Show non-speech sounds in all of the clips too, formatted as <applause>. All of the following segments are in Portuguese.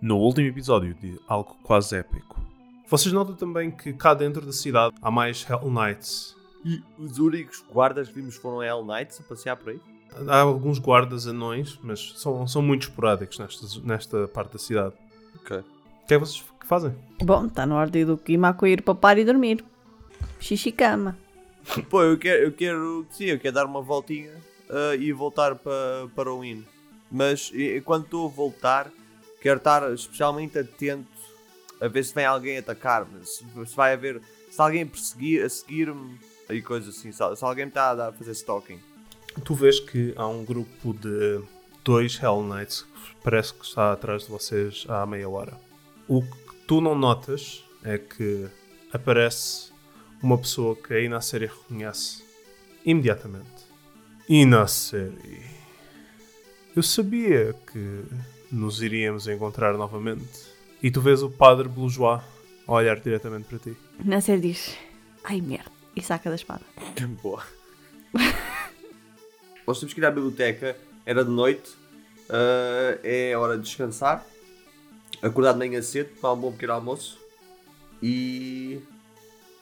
No último episódio de algo quase épico, vocês notam também que cá dentro da cidade há mais Hell Knights. E os únicos guardas que vimos foram Hell Knights a passear por aí? Há alguns guardas anões, mas são, são muito esporádicos nesta, nesta parte da cidade. Ok. O que é que vocês fazem? Bom, está na ordem do Kimako ir papar e dormir. Xixi cama. <laughs> Pô, eu quero, eu quero, sim, eu quero dar uma voltinha ah, e voltar para, para o Inn. Mas e- quando estou a voltar, quero estar especialmente atento a ver se vem alguém atacar-me. Se, se vai haver, se alguém perseguir, a seguir-me e coisas assim. Se, se alguém me está a, a fazer stalking. Tu vês que há um grupo de dois Hell Knights que parece que está atrás de vocês há meia hora. O que tu não notas é que aparece uma pessoa que aí na série reconhece imediatamente. Na série. Eu sabia que nos iríamos encontrar novamente. E tu vês o padre Bourgeois a olhar diretamente para ti. Nasser diz: Ai merda. E saca da espada. <laughs> Boa. Nós temos que ir à biblioteca, era de noite, ah, é hora de descansar, acordar de manhã cedo, tomar um bom pequeno almoço e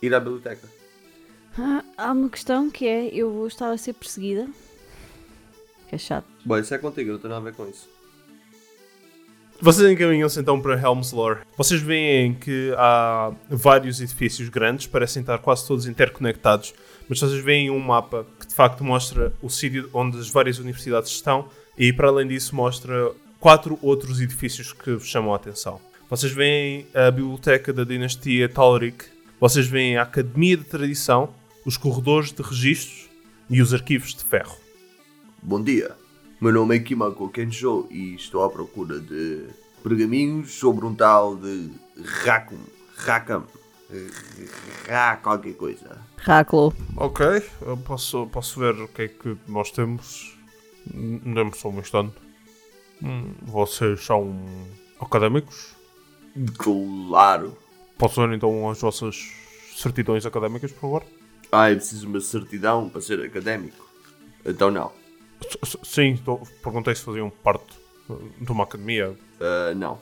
ir à biblioteca. Ah, há uma questão que é: eu vou estar a ser perseguida. Que é chato. Bom, isso é contigo, eu não tenho nada a ver com isso. Vocês encaminham-se então para Helm's Lore. Vocês veem que há vários edifícios grandes, parecem estar quase todos interconectados, mas vocês veem um mapa que de facto mostra o sítio onde as várias universidades estão e para além disso mostra quatro outros edifícios que vos chamam a atenção. Vocês veem a biblioteca da dinastia Talric, vocês veem a Academia de Tradição, os corredores de registros e os arquivos de ferro. Bom dia, meu nome é Kimako Kenjo e estou à procura de pergaminhos sobre um tal de Rakum, Rakam, Ra qualquer coisa. Ráculo. Ok, eu posso, posso ver o que é que nós temos. Hum, Dê-me só um instante. Hum, Vocês são académicos? Claro. Posso ver então as vossas certidões académicas, por favor? Ah, é preciso uma certidão para ser académico. Então não. Sim, perguntei se faziam parte uh, de uma academia. Ah, não.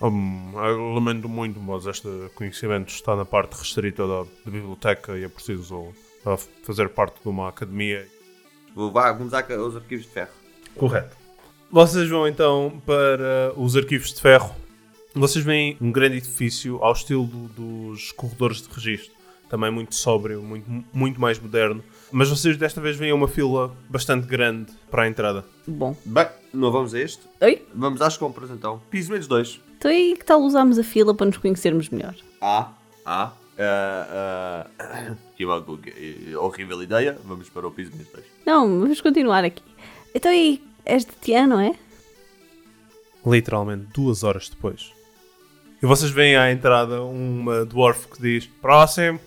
Eu lamento muito, mas este conhecimento está na parte restrita da, da biblioteca e é preciso uh, fazer parte de uma academia. Vá, vamos aos arquivos de ferro. Correto. Vocês vão então para os arquivos de ferro. Vocês veem um grande edifício ao estilo do- dos corredores de registro. Também muito sóbrio, muito, muito mais moderno. Mas vocês desta vez veem uma fila bastante grande para a entrada. Bom. Bem, não vamos a este. Oi? Vamos às compras então. Piso menos dois. Então aí que tal usarmos a fila para nos conhecermos melhor? A. A. Ah, ah, que mal- que- horrível ideia. Vamos para o piso menos dois. Não, vamos continuar aqui. Então aí, és de Tian, não é? Literalmente duas horas depois. E vocês veem à entrada uma dwarf que diz: Próximo.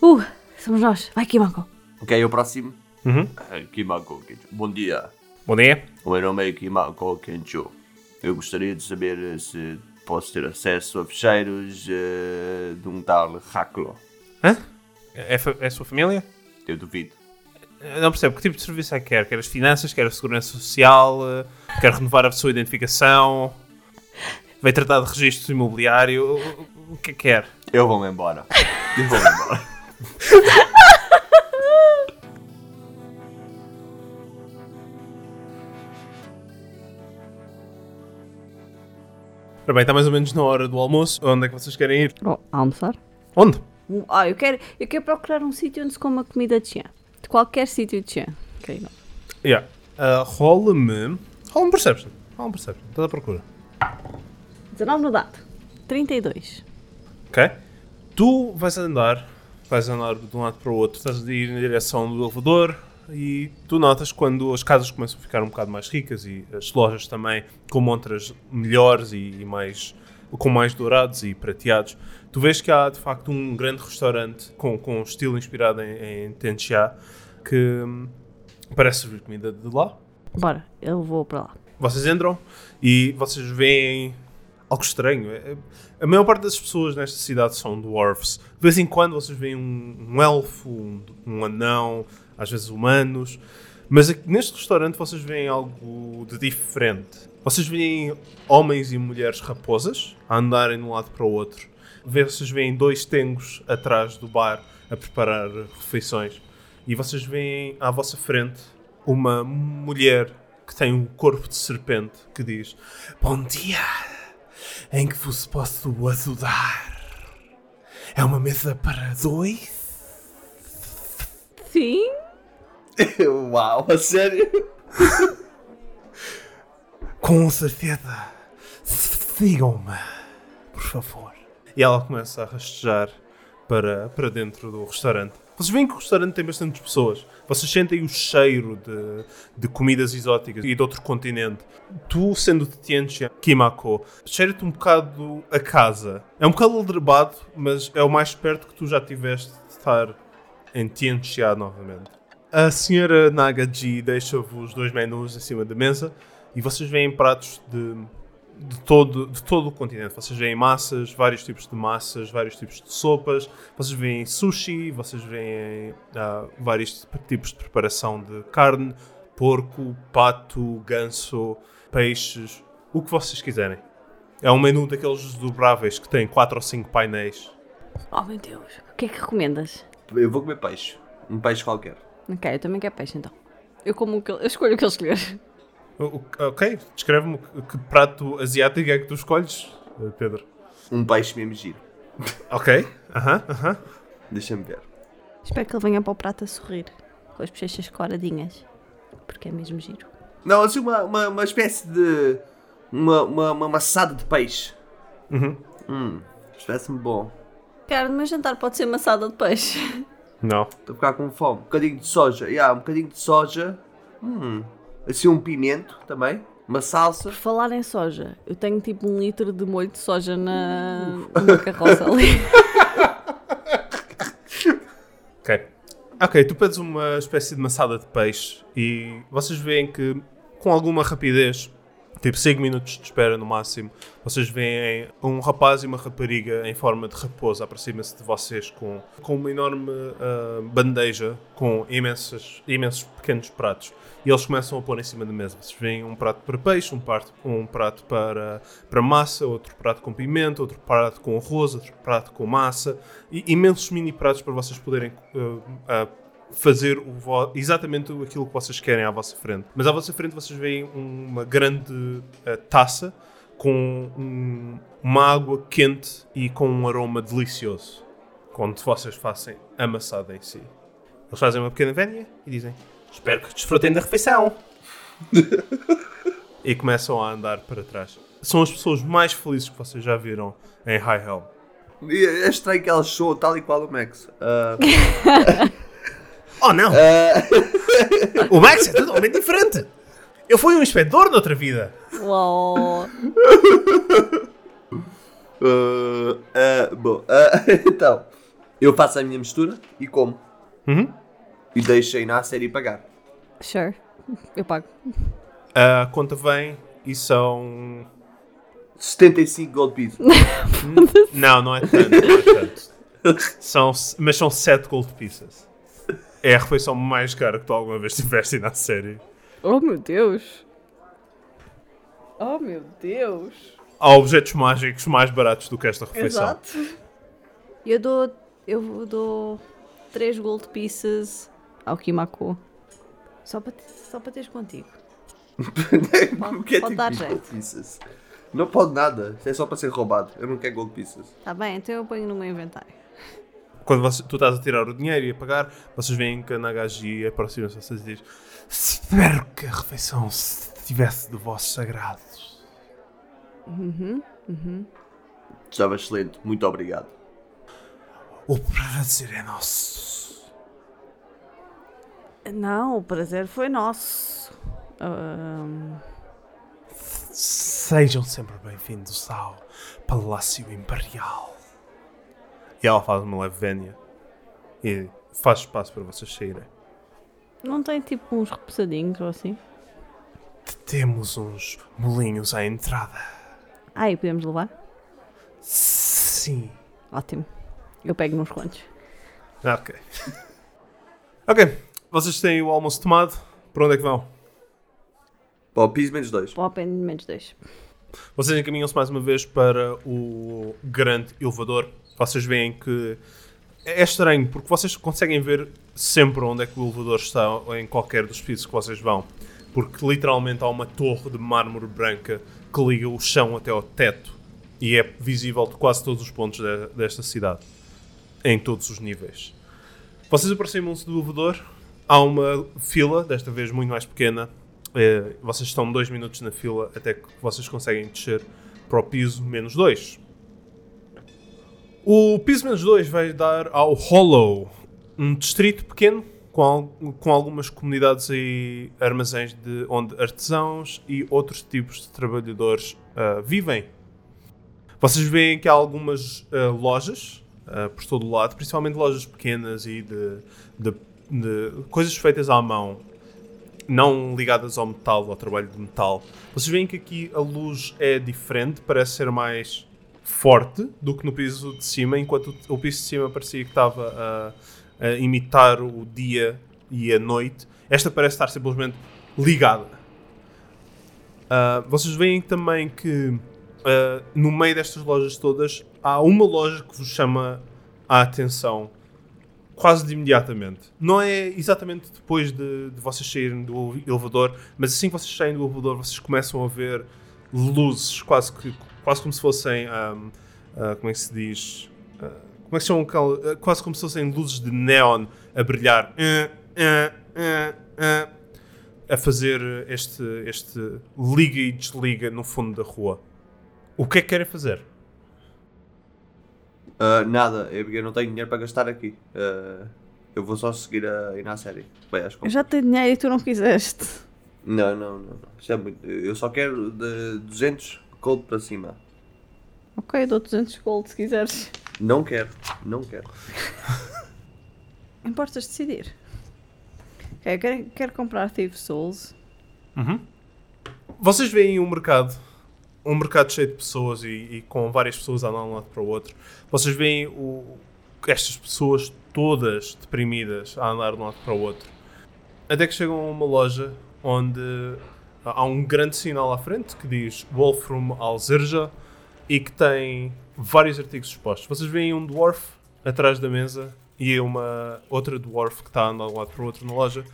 Uh, somos nós. Vai, Kimako. Ok, o próximo. Uhum. Ah, Kimako Kencho. Bom dia. Bom dia. O meu nome é Kimako Kencho. Eu gostaria de saber eh, se posso ter acesso a fecheiros eh, de um tal Haklo. Hã? É, é a sua família? Eu duvido. Não percebo que tipo de serviço é que quer? Quer as finanças, quer a segurança social, eh, quer renovar a sua identificação, vai tratar de registro imobiliário, o- é que quer? Eu vou-me embora. Eu vou-me embora. <laughs> Ora bem, está mais ou menos na hora do almoço. Onde é que vocês querem ir? Oh, almoçar? Onde? Ah, eu quero, eu quero procurar um sítio onde se coma comida de Tian. De qualquer sítio de Tian. Ok, não. Yeah. Uh, Rola-me. Rola-me Perception. Rola-me Perception. Estás à procura. 19 no dado. 32. Ok? Tu vais andar, vais andar de um lado para o outro, estás a ir na direção do elevador e tu notas quando as casas começam a ficar um bocado mais ricas e as lojas também com montras melhores e, e mais com mais dourados e prateados, tu vês que há de facto um grande restaurante com, com um estilo inspirado em, em Tenxia que hum, parece servir comida de lá. Bora, eu vou para lá. Vocês entram e vocês veem algo estranho. É- é- A maior parte das pessoas nesta cidade são dwarfs. De vez em quando vocês veem um, um elfo, um, um anão, às vezes humanos. Mas aqui, neste restaurante vocês veem algo de diferente. Vocês veem homens e mulheres raposas a andarem de um lado para o outro. Vocês veem dois tengos atrás do bar a preparar refeições. E vocês veem à vossa frente uma mulher que tem um corpo de serpente que diz: Bom dia! Em que vos posso ajudar? É uma mesa para dois? Sim. <laughs> Uau, a sério? Com certeza. Sigam-me, por favor. E ela começa a rastejar para, para dentro do restaurante. Vocês veem que o restaurante tem bastantes pessoas. Vocês sentem o cheiro de, de comidas exóticas e de outro continente. Tu, sendo de Tianjin, Kimako, cheira-te um bocado a casa. É um bocado aldrabado, mas é o mais perto que tu já tiveste de estar em Tianjin novamente. A senhora Nagaji deixa-vos dois menus em cima da mesa e vocês veem pratos de, de, todo, de todo o continente. Vocês veem massas, vários tipos de massas, vários tipos de sopas. Vocês veem sushi, vocês veem ah, vários tipos de preparação de carne, porco, pato, ganso, peixes, o que vocês quiserem. É um menu daqueles dobráveis que tem 4 ou 5 painéis. Oh meu Deus. O que é que recomendas? Eu vou comer peixe. Um peixe qualquer. Ok, eu também quero peixe então. Eu como o que ele- eu escolho o que ele escolher. Ok, descreve-me que, prato asiático é que tu escolhes, eh, Pedro. Um peixe mesmo giro. Ok, aham, aham. Deixa-me ver. Espero que ele venha para o prato a sorrir. Com as bochechas coradinhas. Porque é mesmo giro. Não, assim uma, uma, uma espécie de. Uma, uma, uma maçada de peixe. Uhum. Hum, parece-me bom. Cara, no meu jantar pode ser maçada de peixe. Não. Estou a ficar com fome. Um bocadinho de soja. Yeah, um bocadinho de soja. Hum. Assim um pimento também. Uma salsa. Por falar em soja, eu tenho tipo um litro de molho de soja na, na carroça ali. <laughs> Ok. Ok, tu pedes uma espécie de maçada de peixe e vocês veem que com alguma rapidez, tipo 5 minutos de espera no máximo, vocês veem um rapaz e uma rapariga em forma de raposa aproxima-se de vocês com, com uma enorme ah, bandeja com imensas, imensos pequenos pratos. E eles começam a pôr em cima da mesa. Vocês veem um prato para peixe, um prato, um prato para, para massa, outro prato com pimenta, outro prato com arroz, outro prato com massa. E imensos mini pratos para vocês poderem uh, uh, fazer o vo- exatamente aquilo que vocês querem à vossa frente. Mas à vossa frente vocês veem uma grande uh, taça com um- uma água quente e com um aroma delicioso. Quando vocês fazem a maçada em si. Eles fazem uma pequena vénia e dizem: Espero que desfrutem da refeição. <laughs> e começam a andar para trás. São as pessoas mais felizes que vocês já viram em High Hell. E É estranho que elas soam tal e qual o Max. Ah, <laughs> Oh não! o Max é totalmente diferente! Eu fui um inspetor noutra vida! Uau! ah, ah, bom, <laughs> então. Eu faço a minha mistura e como. Uhum. E deixo aí na série pagar. Sure. Eu pago. A conta vem e são. 75 gold pieces. <laughs> Não, não é tanto. Não é tanto. <laughs> São, mas são 7 gold pieces. É a refeição mais cara que tu alguma vez tiveste na série. Oh meu Deus! Oh meu Deus! Há objetos mágicos mais baratos do que esta refeição. Exato. Eu dou. Eu dou 3 gold pieces ao Kimako. Só para, só para teres contigo. <laughs> O que é pode tipo dar gold pieces? Não pode nada. Isso é só para ser roubado. Eu não quero gold pieces. Tá bem, então eu ponho no meu inventário. Quando você- tu estás a tirar o dinheiro e a pagar, vocês veem que a Nagaji aproxima-se a vocês e diz: Espero que a refeição estivesse de vossos agrados. Estava excelente. Muito obrigado. O prazer é nosso. Não, o prazer foi nosso. Ahm, Sejam sempre bem-vindos ao Palácio Imperial. E ela faz uma leve vénia e faz espaço para vocês saírem. não tem tipo uns repousadinhos ou assim? Temos uns molinhos à entrada. Ah, e podemos levar? Sim. Ótimo. Eu pego uns quantos. Ok. <laughs> ok. Vocês têm o almoço tomado. Para onde é que vão? Para o piso menos 2. Para o menos 2. Vocês encaminham-se mais uma vez para o grande elevador. Vocês veem que é estranho, porque vocês conseguem ver sempre onde é que o elevador está em qualquer dos pisos que vocês vão. Porque literalmente há uma torre de mármore branca que liga o chão até ao teto e é visível de quase todos os pontos de- desta cidade, em todos os níveis. Vocês aproximam-se do elevador, há uma fila, desta vez muito mais pequena. Eh, vocês estão dois minutos na fila até que vocês conseguem descer para o piso menos 2. O piso menos 2 vai dar ao Hollow, um distrito pequeno com, com algumas comunidades e armazéns de onde artesãos e outros tipos de trabalhadores ah, vivem. Vocês veem que há algumas ah, lojas ah, por todo o lado, principalmente lojas pequenas e de, de- de coisas feitas à mão, não ligadas ao metal, ao trabalho de metal. Vocês veem que aqui a luz é diferente, parece ser mais forte do que no piso de cima, enquanto o, piso de cima parecia que estava a, a imitar o dia e a noite. Esta parece estar simplesmente ligada. Ah, vocês veem também que ah, no meio destas lojas todas há uma loja que vos chama a atenção quase de imediatamente. Não é exatamente depois de, de vocês saírem do elevador, mas assim que vocês saem do elevador, vocês começam a ver luzes, quase, que, quase como se fossem. ahm, ah, como é que se diz? Ah, como é que se chamam? ah, quase como se fossem luzes de neon a brilhar. Ah, ah, ah, a fazer este, este liga e desliga no fundo da rua. O que é que querem fazer? Ah, nada, eu, eu não tenho dinheiro para gastar aqui. Ah, eu vou só seguir a ir na série. Bem, acho que... Eu já tenho dinheiro e tu não quiseste. Não, não, não. não. Isso é muito... Eu só quero de 200 gold para cima. Ok, dou 200 gold se quiseres. Não quero, não quero. <laughs> Importas decidir. Ok, eu quero, quero comprar Thief Souls. Vocês veem um mercado, um mercado cheio de pessoas e, e com várias pessoas a andar de um lado para o outro. Vocês veem o, estas pessoas todas deprimidas a andar de um lado para o outro. Até que chegam a uma loja onde há um grande sinal à frente que diz Wolfram Alzerja e que tem vários artigos expostos. Vocês veem um dwarf atrás da mesa e uma outra dwarf que está a andar de um lado para o outro na loja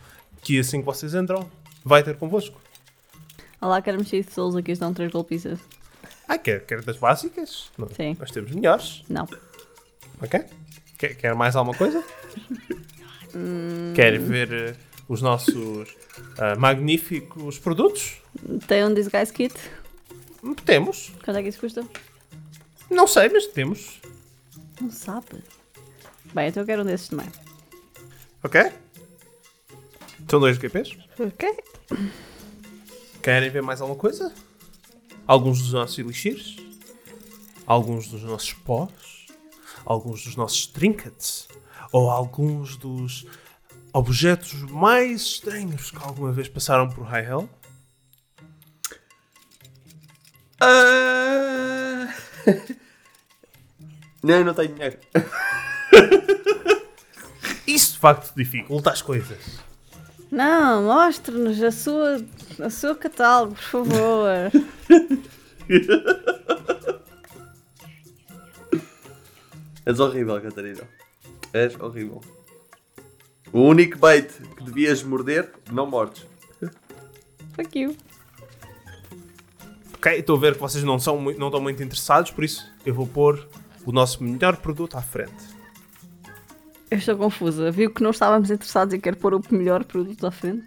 que assim que vocês entram vai ter convosco. Olá, quero mexer de Souls, aqui estão 3 gold pieces. Ah, quer, quer das básicas? Não, Sim. Nós temos melhores. Não. Ok? Quer, quer mais alguma coisa? <laughs> Quer ver eh, os nossos ah, magníficos produtos? Tem um Disguise Kit. Temos. Quanto é que isso custa? Não sei, mas temos. Não sabe. Bem, então eu quero um desses também. Ok? São dois GPs. Ok. Querem ver mais alguma coisa? Alguns dos nossos elixirs? Alguns dos nossos pós? Alguns dos nossos trinkets? Ou alguns dos objetos mais estranhos que alguma vez passaram por High Hell? Ah... <laughs> não, não tenho dinheiro. <laughs> Isso de facto dificulta as coisas. Não, mostre-nos a sua, a seu catálogo, por favor. <laughs> És horrível, Catarina. És horrível. O único bait que devias morder, não mordes. Fuck you. Ok, estou a ver que vocês não, são, mui- não estão muito interessados, por isso eu vou pôr o nosso melhor produto à frente. Eu estou confusa. Viu que não estávamos interessados e quer pôr o melhor produto à frente?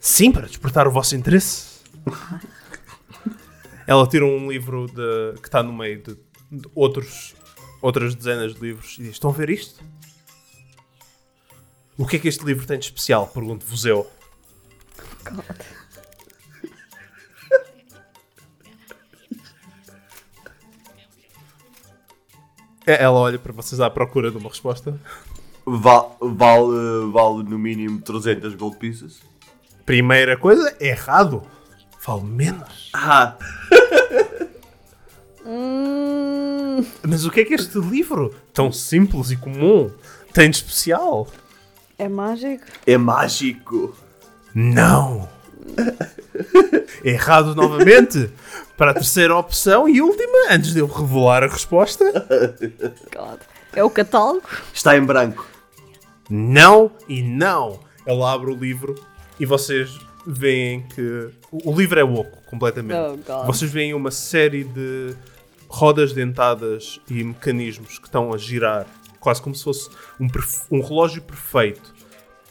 Sim, para despertar o vosso interesse. <laughs> Ela tira um livro de- que está no meio de, de outros, outras dezenas de livros e diz: Estão a ver isto? O que é que este livro tem de especial? Pergunto-vos eu. God. É, Ela olha para vocês à procura de uma resposta. Val- vale, vale no mínimo 300 gold pieces. Primeira coisa, errado. Falo menos. Ah, Mas o que é que este livro, tão simples e comum, tem de especial? É mágico? é mágico. Não! Errado novamente. Para a terceira opção e última, antes de eu revelar a resposta. God. É o catálogo? Está em branco. Não e não. Ele abre o livro e vocês veem que. O o livro é oco, completamente. Oh, God. Vocês veem uma série de rodas dentadas e mecanismos que estão a girar, quase como se fosse um, um relógio perfeito.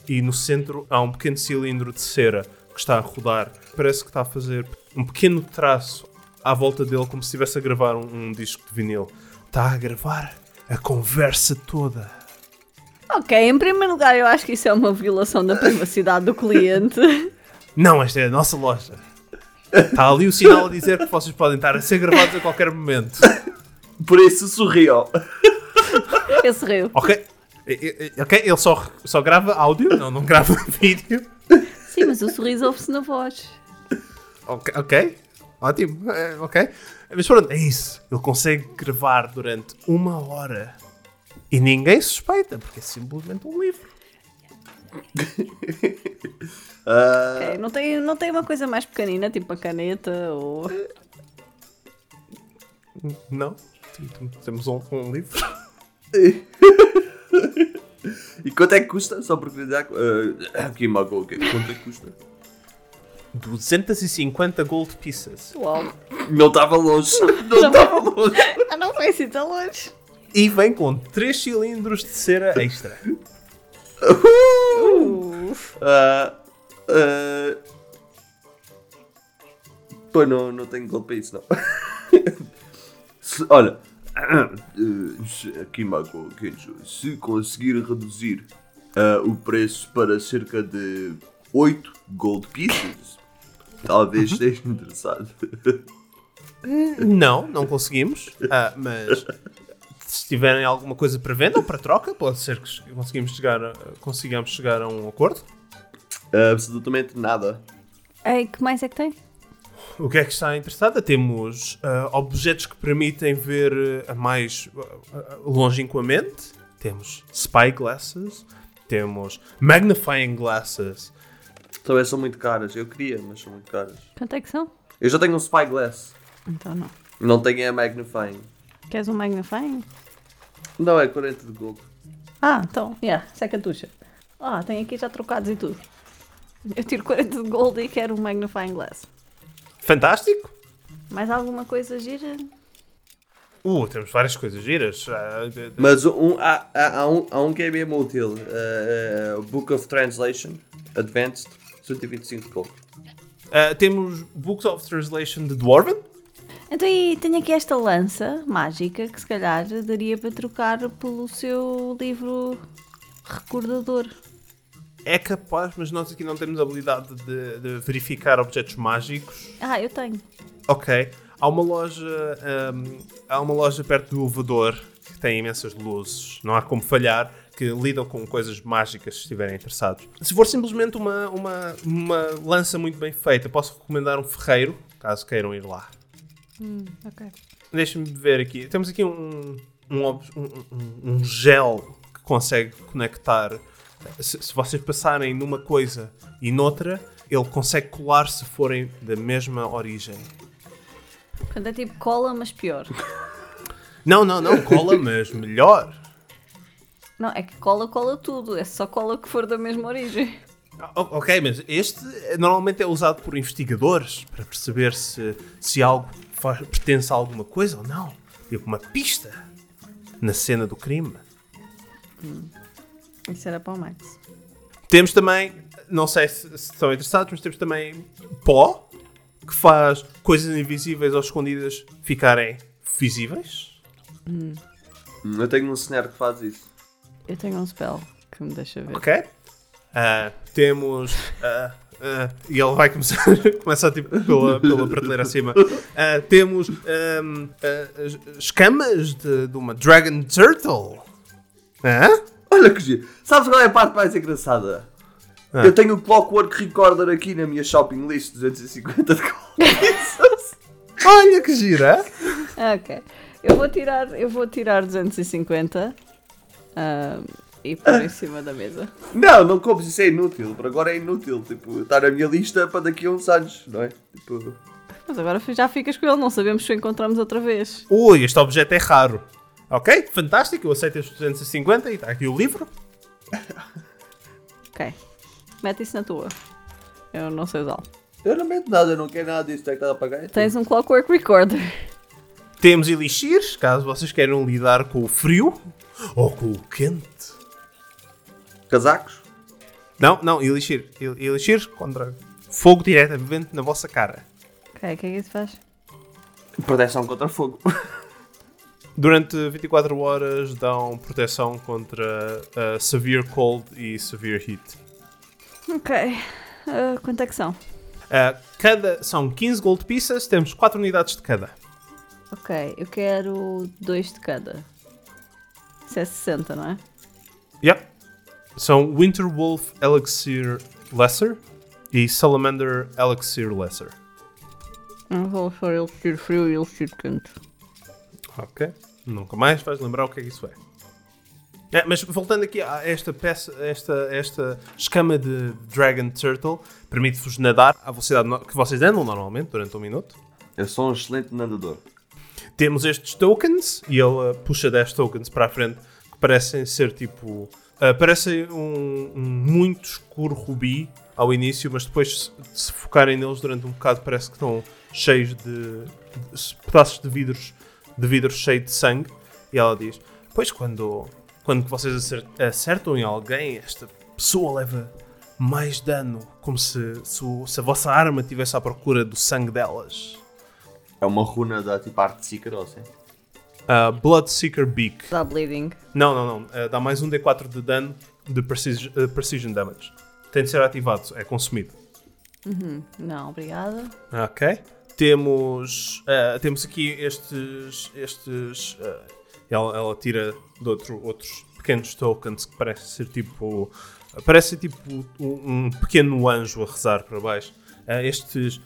E no centro há um pequeno cilindro de cera que está a rodar. Parece que está a fazer um pequeno traço à volta dele, como se estivesse a gravar um, um disco de vinil. Está a gravar a conversa toda. Ok, em primeiro lugar, eu acho que isso é uma violação da privacidade do cliente. <laughs> Não, esta é a nossa loja. Está ali o sinal a dizer que vocês podem estar a ser gravados a qualquer momento. Por isso sorriam. <laughs> Esse riu. Ok? E- e- e- Ok, ele só, só grava áudio, não, não grava <laughs> vídeo. Sim, mas o sorriso ouve-se na voz. Ok, ok. Ótimo, é, ok. Mas pronto, é isso. Ele consegue gravar durante uma hora. E ninguém suspeita, porque é simplesmente um livro. <laughs> Ah, Ok, não, tem, não tem uma coisa mais pequenina, tipo a caneta ou. Não? Temos um, um livro. E quanto é que custa? Só por curiosidade. ah, aqui, Mago, o quê? Quanto é que custa? 250 gold pieces. Uau! Não estava longe. Não estava longe. Ah, não foi assim tão longe. E vem com 3 cilindros de cera extra. Uh, Ah, ah, Pois não, não tenho gold para isso, não. <laughs> Olha, eh, se- aqui Kenjo, se conseguir reduzir ah, o preço para cerca de 8 gold pieces, talvez esteja interessado. Não, não conseguimos. Ah, mas se tiverem alguma coisa para venda ou para troca, pode ser que conseguimos chegar a, consigamos chegar a um acordo. Ah, absolutamente nada. Ei, que mais é que tem? O que é que está interessada? Temos ah, objetos que permitem ver ah, a mais ah, longínquamente. Temos spy glasses. Temos magnifying glasses. Também são muito caras. Eu queria, mas são muito caras. Quanto é que são? Eu já tenho um Spyglass. Então não. Não tenho a Magnifying. Queres um magnifying? Não, é 40 de gold. Ah, então, yeah, seca tuxa. Ah, tem aqui já trocados e tudo. Eu tiro 40 de gold e quero um magnifying glass. Fantástico! Mais alguma coisa gira? Uh, temos várias coisas giras. Ah, Mas um, há, há, há um, há um que é mesmo útil. Uh, uh, Book of Translation Advanced 125 de gold. ah, temos Books of Translation de Dwarven. Então e tenho aqui esta lança mágica que se calhar daria para trocar pelo seu livro recordador. É capaz, mas nós aqui não temos a habilidade de, de verificar objetos mágicos. Ah, eu tenho. Ok. Há uma loja. hum, há uma loja perto do elevador que tem imensas luzes. Não há como falhar. Que lidam com coisas mágicas se estiverem interessados. Se for simplesmente uma, uma, uma lança muito bem feita, posso recomendar um ferreiro, caso queiram ir lá. Ok. Deixa-me ver aqui. Temos aqui um, um, um- um- um gel que consegue conectar. Se, se vocês passarem numa coisa e noutra, ele consegue colar se forem da mesma origem. Portanto é tipo cola, mas pior. Não, não, não, cola, <laughs> mas melhor. Não, é que cola, cola tudo. É só cola que for da mesma origem. O- Ok, mas este eh, normalmente é usado por investigadores para perceber se, se algo faz- pertence a alguma coisa ou não. Tipo uma pista na cena do crime. Isso era para o Max. Temos também, não sei se, se estão interessados, mas temos também pó que faz coisas invisíveis ou escondidas ficarem visíveis. Hum, Eu tenho um snare que faz isso. Eu tenho um spell que me deixa ver. Ok? Ah, temos. ah, ah, e ele vai começar, <laughs> começar tipo, pela, pela prateleira acima. Temos as- escamas de, de uma Dragon Turtle. Hã? Olha que giro. Sabes qual é a parte mais engraçada? Ah. Eu tenho o Clockwork Recorder aqui na minha shopping list 250 de gold. <laughs> Olha que gira! Ok. Eu vou tirar, eu vou tirar 250. ah, e pôr em cima da mesa. Não, não compres, isso é inútil. Por agora é inútil. Tipo, está na minha lista para daqui a uns anos, não é? Tipo, Mas agora já ficas com ele, não sabemos se o encontramos outra vez. Ui, este objeto é raro. Ok, fantástico, eu aceito estes 250 e está aqui o livro. Ok. Mete isso na tua. Eu não sei usá-lo. eu não meto nada, eu não quero nada disso. Tem que estar a pagar. Tens um Clockwork Recorder. Temos elixires, caso vocês queiram lidar com o frio ou com o quente. Casacos? Não, não, elixir. El- Elixir contra fogo diretamente na vossa cara. Ok, o que é que isso faz? Proteção contra fogo. <laughs> Durante 24 horas dão proteção contra uh, severe cold e severe heat. Ok. Ah, quanto é que são? Uh, cada, são 15 gold pieces, temos 4 unidades de cada. Ok, eu quero dois de cada. Isso é 60, não é? Yep. São Winterwolf Elixir Lesser e Salamander Elixir Lesser. Eu vou for elixir frio e elixir quente. Ok. Nunca mais vais lembrar o que é que isso é. É, mas voltando aqui a esta peça, esta, esta escama de Dragon Turtle, permite-vos nadar à velocidade que vocês andam normalmente durante um minuto. Eu sou um excelente nadador. Temos estes tokens e ele uh, puxa 10 tokens para a frente que parecem ser tipo. uh, parecem um, um muito escuro rubi ao início, mas depois, se, se focarem neles durante um bocado, parece que estão cheios de, de pedaços de vidros, de vidro cheio de sangue. E ela diz: Pois quando, quando vocês acer- acertam em alguém, esta pessoa leva mais dano, como se, se, se a vossa arma estivesse à procura do sangue delas. É uma runa da tipo arte de Sícaro, assim. Uh, Bloodseeker Beak. Dá bleeding. Não, não, não. Uh, dá mais um D4 de dano de precision, uh, precision damage. Tem de ser ativado, é consumido. Não, obrigada. Ok. Temos, uh, temos aqui estes. estes uh, ela, ela tira de outro, outros pequenos tokens que parecem ser tipo. Parece tipo um, um pequeno anjo a rezar para baixo. Uh, estes,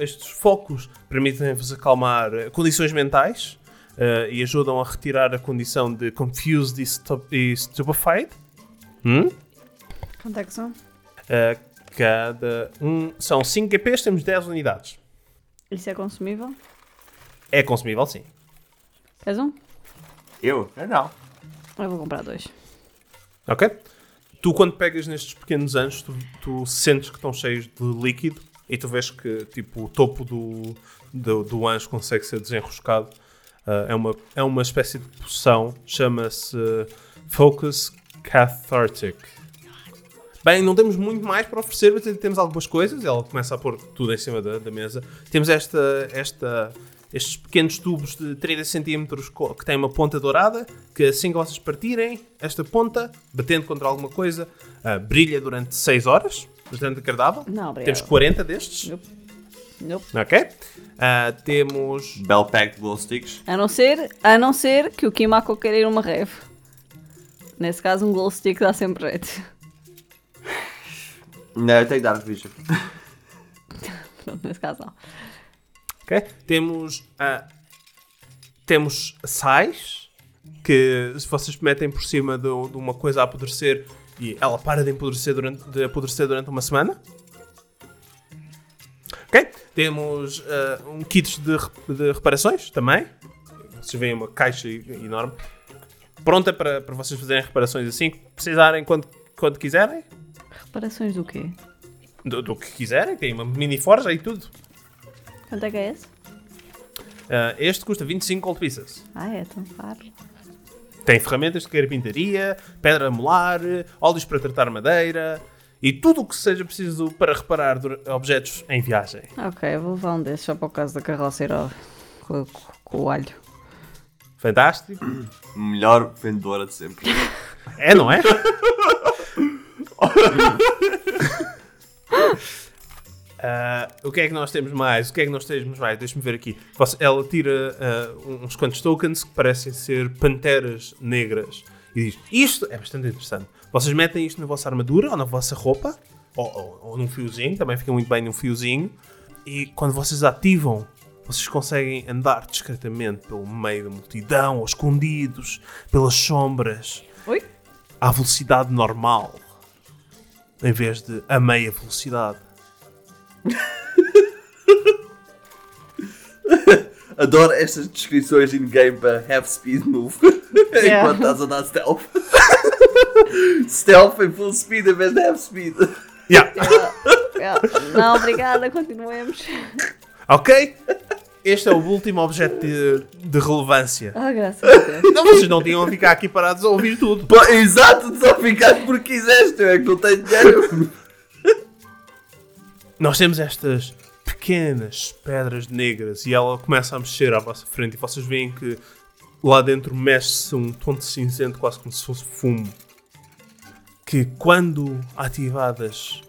estes focos permitem-vos acalmar condições mentais e ajudam a retirar a condição de confused e, stu- e stupefied. Hum? Quanto é que são? Cada um. São 5 GPs, temos 10 unidades. Isso é consumível? É consumível, sim. Queres um? Eu? Eu não. Eu vou comprar dois. Ok? Tu, quando pegas nestes pequenos anjos, tu, tu sentes que estão cheios de líquido e tu vês que tipo, o topo do, do, do anjo consegue ser desenroscado. Ah, é, uma, é uma espécie de poção, chama-se Focus Cathartic. Bem, não temos muito mais para oferecer, mas temos algumas coisas. Ela começa a pôr tudo em cima da, da mesa. Temos esta, esta, estes pequenos tubos de 30 cm que têm uma ponta dourada, que assim que vocês partirem, esta ponta, batendo contra alguma coisa, ah, brilha durante 6 horas. Bastante agradável. Não. Temos 40 destes. Nope. Nope. Ok? Ah, temos. Bell Packed Glow Sticks. A não ser, a não ser que o Kimako queira ir uma rave. Nesse caso, um glow stick dá sempre jeito. Não, eu tenho Dark Vision. Pronto, nesse caso não. Ok? Temos. ah, temos sais que se vocês metem por cima de, de uma coisa a apodrecer e ela para de apodrecer durante, de apodrecer durante uma semana. Ok? Temos ah, um kit de, de reparações também. Vocês veem uma caixa enorme. Pronta para, para vocês fazerem reparações assim que precisarem quando, quando quiserem. Reparações do quê? Do, do que quiserem. Tem uma mini forja e tudo. Quanto é que é esse? Ah, este custa 25 gold pieces. Ah, é tão caro. Tem ferramentas de carpintaria, pedra a molar, óleos para tratar madeira e tudo o que seja preciso para reparar objetos em viagem. Ok, vou levar um desses só para o caso da carroça ir ao, com, com- com o alho. Fantástico. Melhor vendedora de sempre. É, não é? <laughs> <laughs> Ah, o que é que nós temos mais? O que é que nós temos mais? Deixa-me ver aqui. Ela tira ah, uns quantos tokens que parecem ser panteras negras e diz: Isto é bastante interessante. Vocês metem isto na vossa armadura ou na vossa roupa, ou, ou- ou num fiozinho, também fica muito bem num fiozinho. E quando vocês ativam, vocês conseguem andar discretamente pelo meio da multidão, ou escondidos, pelas sombras. Oi? à velocidade normal, em vez de a meia velocidade. <laughs> Adoro estas descrições in-game para have speed move. <laughs> Yeah. Enquanto estás a dar stealth. <laughs> stealth em full speed em vez de have speed. Yeah. Yeah. Não, obrigada, continuemos. Ok? Este é o último objeto de, de relevância. Ah, graças a Deus. Não, vocês não tinham a ficar aqui parados a ouvir tudo. Pô, exato, só ficaste porque quiseste, é que não tenho dinheiro. Nós temos estas pequenas pedras negras e ela começa a mexer à vossa frente e vocês veem que lá dentro mexe-se um tom de cinzento quase como se fosse fumo. Que quando ativadas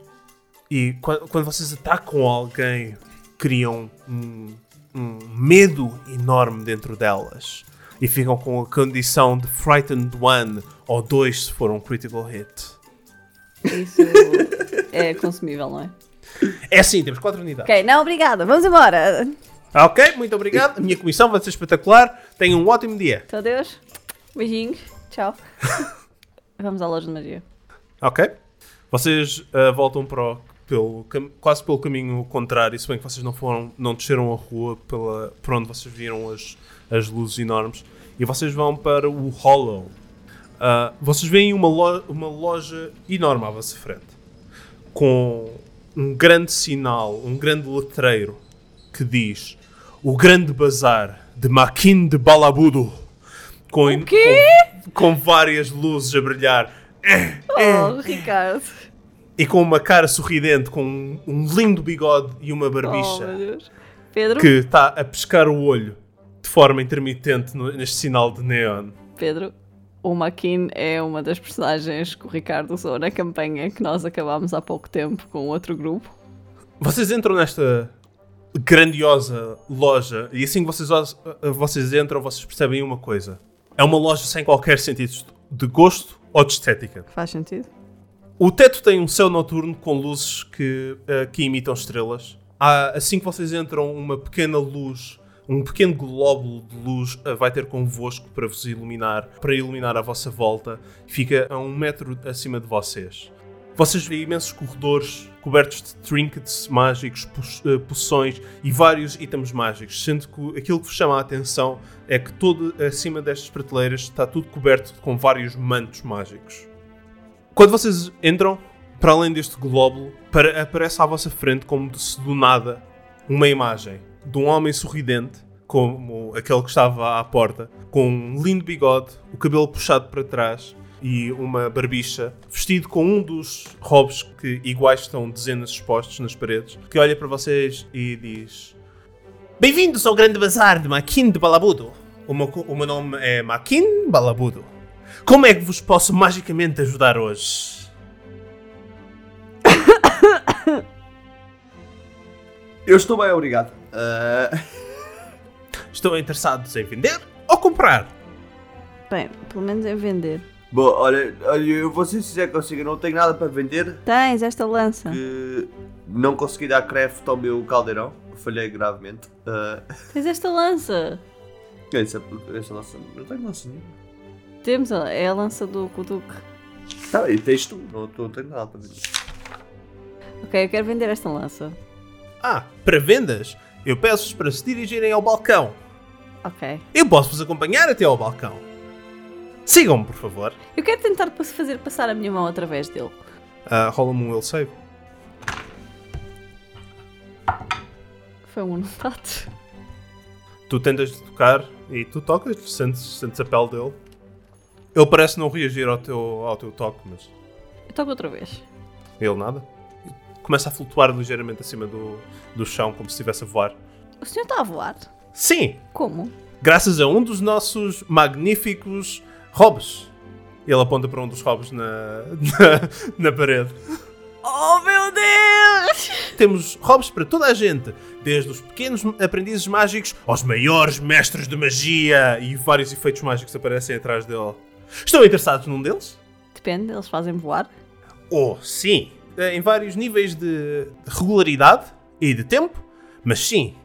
e qua- quando vocês atacam alguém, criam um, um medo enorme dentro delas. E ficam com a condição de Frightened One ou dois se for um critical hit. Isso é consumível, não é? É assim, temos quatro unidades. Ok, não, obrigada, vamos embora. Ok, muito obrigado. A minha comissão vai ser espetacular. Tenham um ótimo dia. Então, Deus. Beijinhos. Tchau. <laughs> Vamos à loja de magia. Ok? Vocês ah, voltam para o- pelo, quase pelo caminho contrário, se bem que vocês não foram, não desceram a rua pela, por onde vocês viram as, as luzes enormes. E vocês vão para o Hollow. Ah, vocês veem uma, lo- uma loja enorme à vossa frente. Com um grande sinal, um grande letreiro que diz O Grande Bazar de Maquin de Balabudo. Com, O quê? com, com várias luzes a brilhar. Oh, Ricardo. E com uma cara sorridente, com um, um lindo bigode e uma Oh, barbicha. Pedro? que está a pescar o olho de forma intermitente no- neste sinal de neon. Pedro, o Maquin é uma das personagens que o Ricardo usou na campanha que nós acabámos há pouco tempo com outro grupo. Vocês entram nesta grandiosa loja e assim que vocês, os- vocês entram, vocês percebem uma coisa. É uma loja sem qualquer sentido de gosto ou de estética. Faz sentido? O teto tem um céu noturno com luzes que, eh, que imitam estrelas. Há, assim que vocês entram, uma pequena luz, um pequeno glóbulo de luz eh, vai ter convosco para vos iluminar, para iluminar a vossa volta. Fica a um metro acima de vocês. Vocês veem imensos corredores cobertos de trinkets mágicos, eh, poções e vários itens mágicos, sendo que aquilo que vos chama a atenção é que todo acima destas prateleiras está tudo coberto com vários mantos mágicos. Quando vocês entram, para além deste glóbulo, para- aparece à vossa frente, como se do nada, uma imagem de um homem sorridente, como aquele que estava à porta, com um lindo bigode, o cabelo puxado para trás e uma barbicha, vestido com um dos robes que iguais estão dezenas expostos nas paredes, que olha para vocês e diz: Bem-vindos ao grande bazar de Maquin de Balabudo. O meu, o meu nome é Maquin Balabudo. Como é que vos posso magicamente ajudar hoje? <coughs> Eu estou bem, obrigado. Ah, <laughs> Estão interessados em vender ou comprar? Bem, pelo menos em vender. bom, olha, olha, eu vou ser sincero consigo, eu não tenho nada para vender. Tens esta lança. Que não consegui dar craft ao meu caldeirão. Falhei gravemente. Ah, Tens esta lança. essa, essa lança, não tenho lança nenhuma. Temos, a- é a lança do Kuduk. Tá, e tens tu, não, não tenho nada para vender. Ok, eu quero vender esta lança. Ah, para vendas? Eu peço-vos para se dirigirem ao balcão. Ok. Eu posso-vos acompanhar até ao balcão. Sigam-me, por favor. Eu quero tentar fazer passar a minha mão através dele. Ah, Rola-me um will save. Foi um notato. Tu tentas tocar e tu tocas, sentes, sentes a pele dele. Ele parece não reagir ao teu, ao teu toque, mas Eu toco outra vez. ele nada. Começa a flutuar ligeiramente acima do, do chão, como se estivesse a voar. O senhor está a voar? Sim, Como? graças a um dos nossos magníficos robes. Ele aponta para um dos robes na, na, na parede. Oh meu Deus! Temos robes para toda a gente, desde os pequenos aprendizes mágicos aos maiores mestres de magia e vários efeitos mágicos aparecem atrás dele. Estão interessados num deles? Depende, eles fazem voar. Oh, sim. Em vários níveis de regularidade e de tempo, mas sim.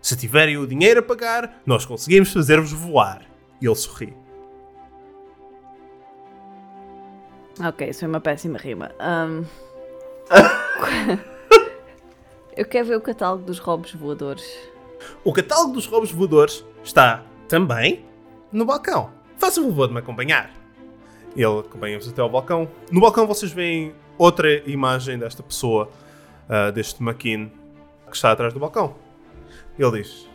Se tiverem o dinheiro a pagar, nós conseguimos fazer-vos voar. E ele sorri. Ok, isso foi uma péssima rima. Ahm, <laughs> Eu quero ver o catálogo dos robos voadores. O catálogo dos roubos voadores está também no balcão. Faça o favor de me acompanhar. Ele acompanha-vos até ao balcão. No balcão vocês veem outra imagem desta pessoa, ah, deste Maquin, que está atrás do balcão. Ele diz: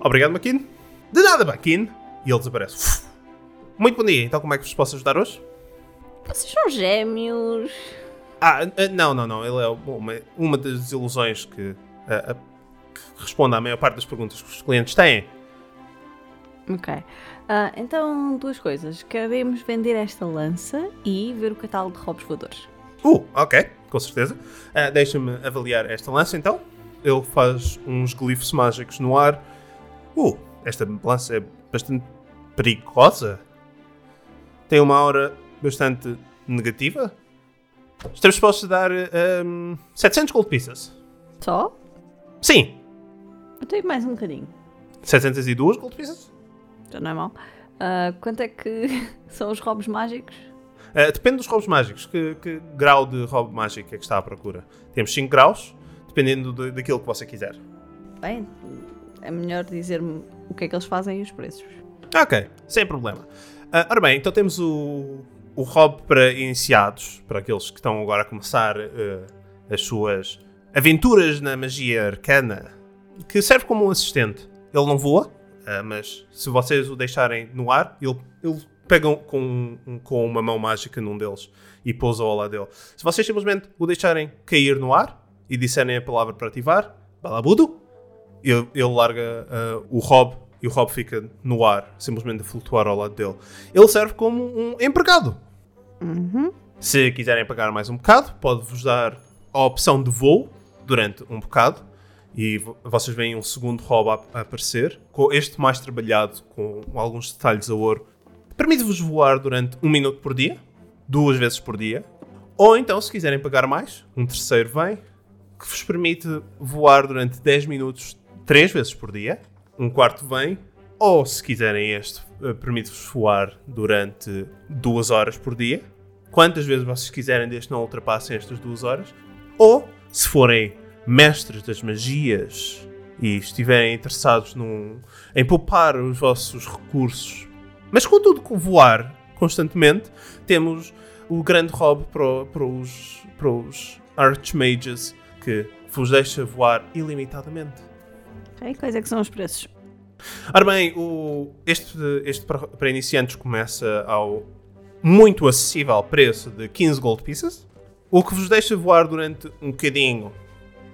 Obrigado, Maquin. De nada, Maquin. E ele desaparece. Muito bom dia. Então, como é que vos posso ajudar hoje? Vocês são gêmeos. Ah, não, não, não. Ele é uma, uma das ilusões que, ah, ah, que responde à maior parte das perguntas que os clientes têm. Ok. Ah, então, duas coisas. Queremos vender esta lança e ver o catálogo de robos voadores. Uh, ok, com certeza. Ah, Deixa-me avaliar esta lança então. Ele faz uns glifos mágicos no ar. Uh, esta lança é bastante perigosa. Tem uma aura bastante negativa. Estamos dispostos a dar ahm, 700 gold pieces. Só? Sim, Eu tenho mais um bocadinho. 702 gold pieces. Já não é mal. Ah, quanto é que <laughs> são os robos mágicos? Ah, depende dos roubos mágicos. Que, que grau de roubo mágico é que está à procura? Temos 5 graus, dependendo de- daquilo que você quiser. Bem, é melhor dizer-me o que é que eles fazem e os preços. Ok, sem problema. Ah, ora bem, então temos o, o Rob para iniciados, para aqueles que estão agora a começar eh, as suas aventuras na magia arcana, que serve como um assistente. Ele não voa, ah, mas se vocês o deixarem no ar, ele, ele pega com, um- com uma mão mágica num deles e pousa ao lado dele. Se vocês simplesmente o deixarem cair no ar e disserem a palavra para ativar, balabudo, ele, ele larga ah, o Rob e o Rob fica no ar, simplesmente a flutuar ao lado dele. Ele serve como um empregado. Se quiserem pagar mais um bocado, pode-vos dar a opção de voo durante um bocado. E vo- vocês veem um segundo Rob a, a aparecer, com este mais trabalhado, com alguns detalhes a ouro. Permite-vos voar durante um minuto por dia, duas vezes por dia. Ou então, se quiserem pagar mais, um terceiro vem, que vos permite voar durante 10 minutos três vezes por dia. Um quarto vem, ou se quiserem este, eh, permite-vos voar durante duas horas por dia. Quantas vezes vocês quiserem, desde que não ultrapassem estas duas horas. Ou, se forem mestres das magias e estiverem interessados num, em poupar os vossos recursos, mas contudo com voar constantemente, temos o grande hobby para, para os, para os Archmages que vos deixa voar ilimitadamente. Ok, quais é que são os preços? Ora bem, o- este, este para, para iniciantes começa ao muito acessível preço de 15 gold pieces. O que vos deixa voar durante um bocadinho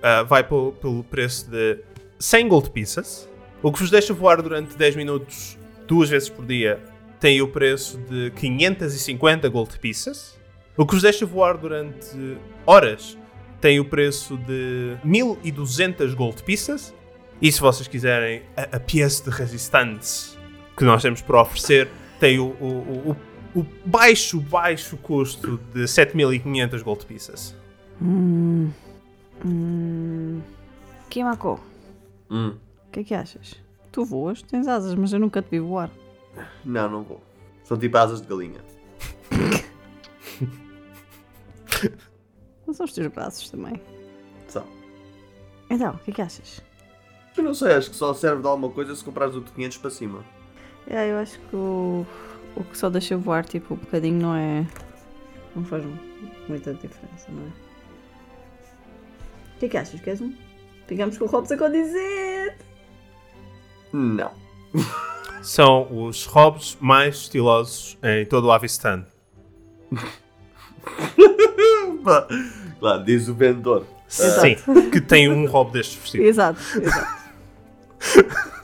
ah, vai pelo, pelo preço de 100 gold pieces. O que vos deixa voar durante 10 minutos duas vezes por dia tem o preço de 550 gold pieces. O que vos deixa voar durante horas tem o preço de 1200 gold pieces. E se vocês quiserem a, a pièce de resistance que nós temos para oferecer, tem o, o, o, o- baixo, baixo custo de 7500 gold pieces. Kimako, Hum. o que é que achas? Tu voas, tens asas, mas eu nunca te vi voar. Não, não vou. São tipo asas de galinha. Não são os teus braços também. São. Então, o que é que achas? Eu não sei, acho que só serve de alguma coisa se comprares o de 500 para cima. É, eu acho que o, o que só deixa voar, tipo, um bocadinho não é. Não faz muita diferença, não é? O que é que achas? Queres um? Ficamos com o Robson a dizer. Não. São os robes mais estilosos em todo o Avistan. <laughs> Claro, diz o vendedor. Sim, que tem um robe destes vestidos. Exato, exato. <laughs>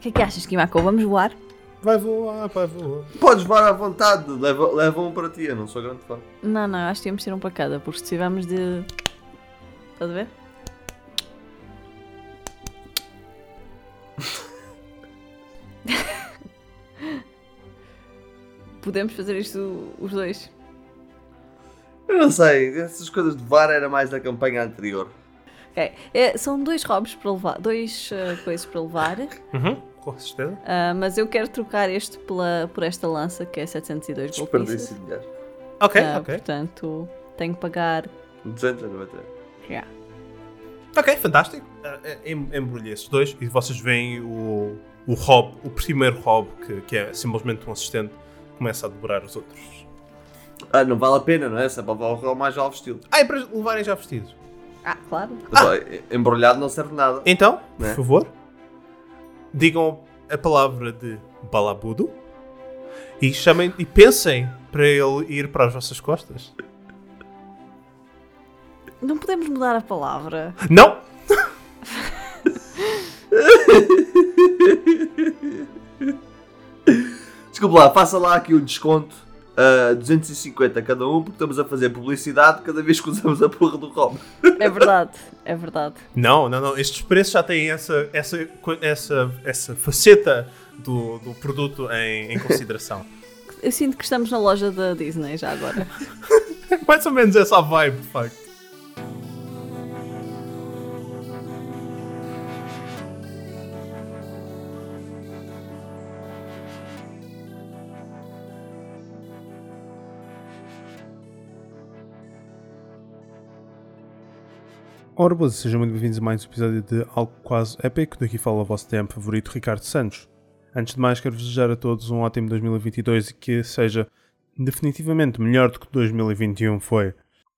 O que é que achas, Kimako? Vamos voar? Vai voar, vai voar. Podes voar à vontade, leva, leva um para ti, eu não sou grande fã. Não, não, acho que temos de ter um para cada, porque se tivermos de. Estás a ver? <laughs> Podemos fazer isto os dois. Eu não sei, essas coisas de VAR era mais da campanha anterior. Ok. É, são dois hobbies para levar, dois eh, coisas para levar, Uhum, com certeza. ah, mas eu quero trocar este pela, por esta lança que é 702 gold pieces. Desperdício de dinheiro. Ok, Ah, ok. Portanto, tenho que pagar. 290. Yeah. Ok, fantástico. Ah, ah, em- Embrulhe esses dois e vocês veem o, o Rob, o primeiro Rob, que, que é simplesmente um assistente, começa a devorar os outros. Ah, não vale a pena, não é? Se é para levar o mais ao vestido. Ah, é para levarem já vestidos. Ah, claro. Só, Embrulhado não serve nada. Então, por Né? favor, digam a palavra de balabudo e chamem e pensem para ele ir para as vossas costas. Não podemos mudar a palavra. Não! Desculpe lá, faça lá aqui o desconto. Ah, 250 cada um, porque estamos a fazer publicidade cada vez que usamos a porra do Rob. É verdade, é verdade. Não, não, não. Estes preços já têm essa, essa, essa, essa faceta do, do produto em, em consideração. Eu sinto que estamos na loja da Disney já agora. <laughs> Mais ou menos essa a vibe, de facto. Ora, boas, sejam muito bem-vindos a mais um episódio de Algo Quase Épico. Daqui fala o vosso tempo favorito, Ricardo Santos. Antes de mais, quero desejar a todos um ótimo 2022 e que seja definitivamente melhor do que 2021 foi.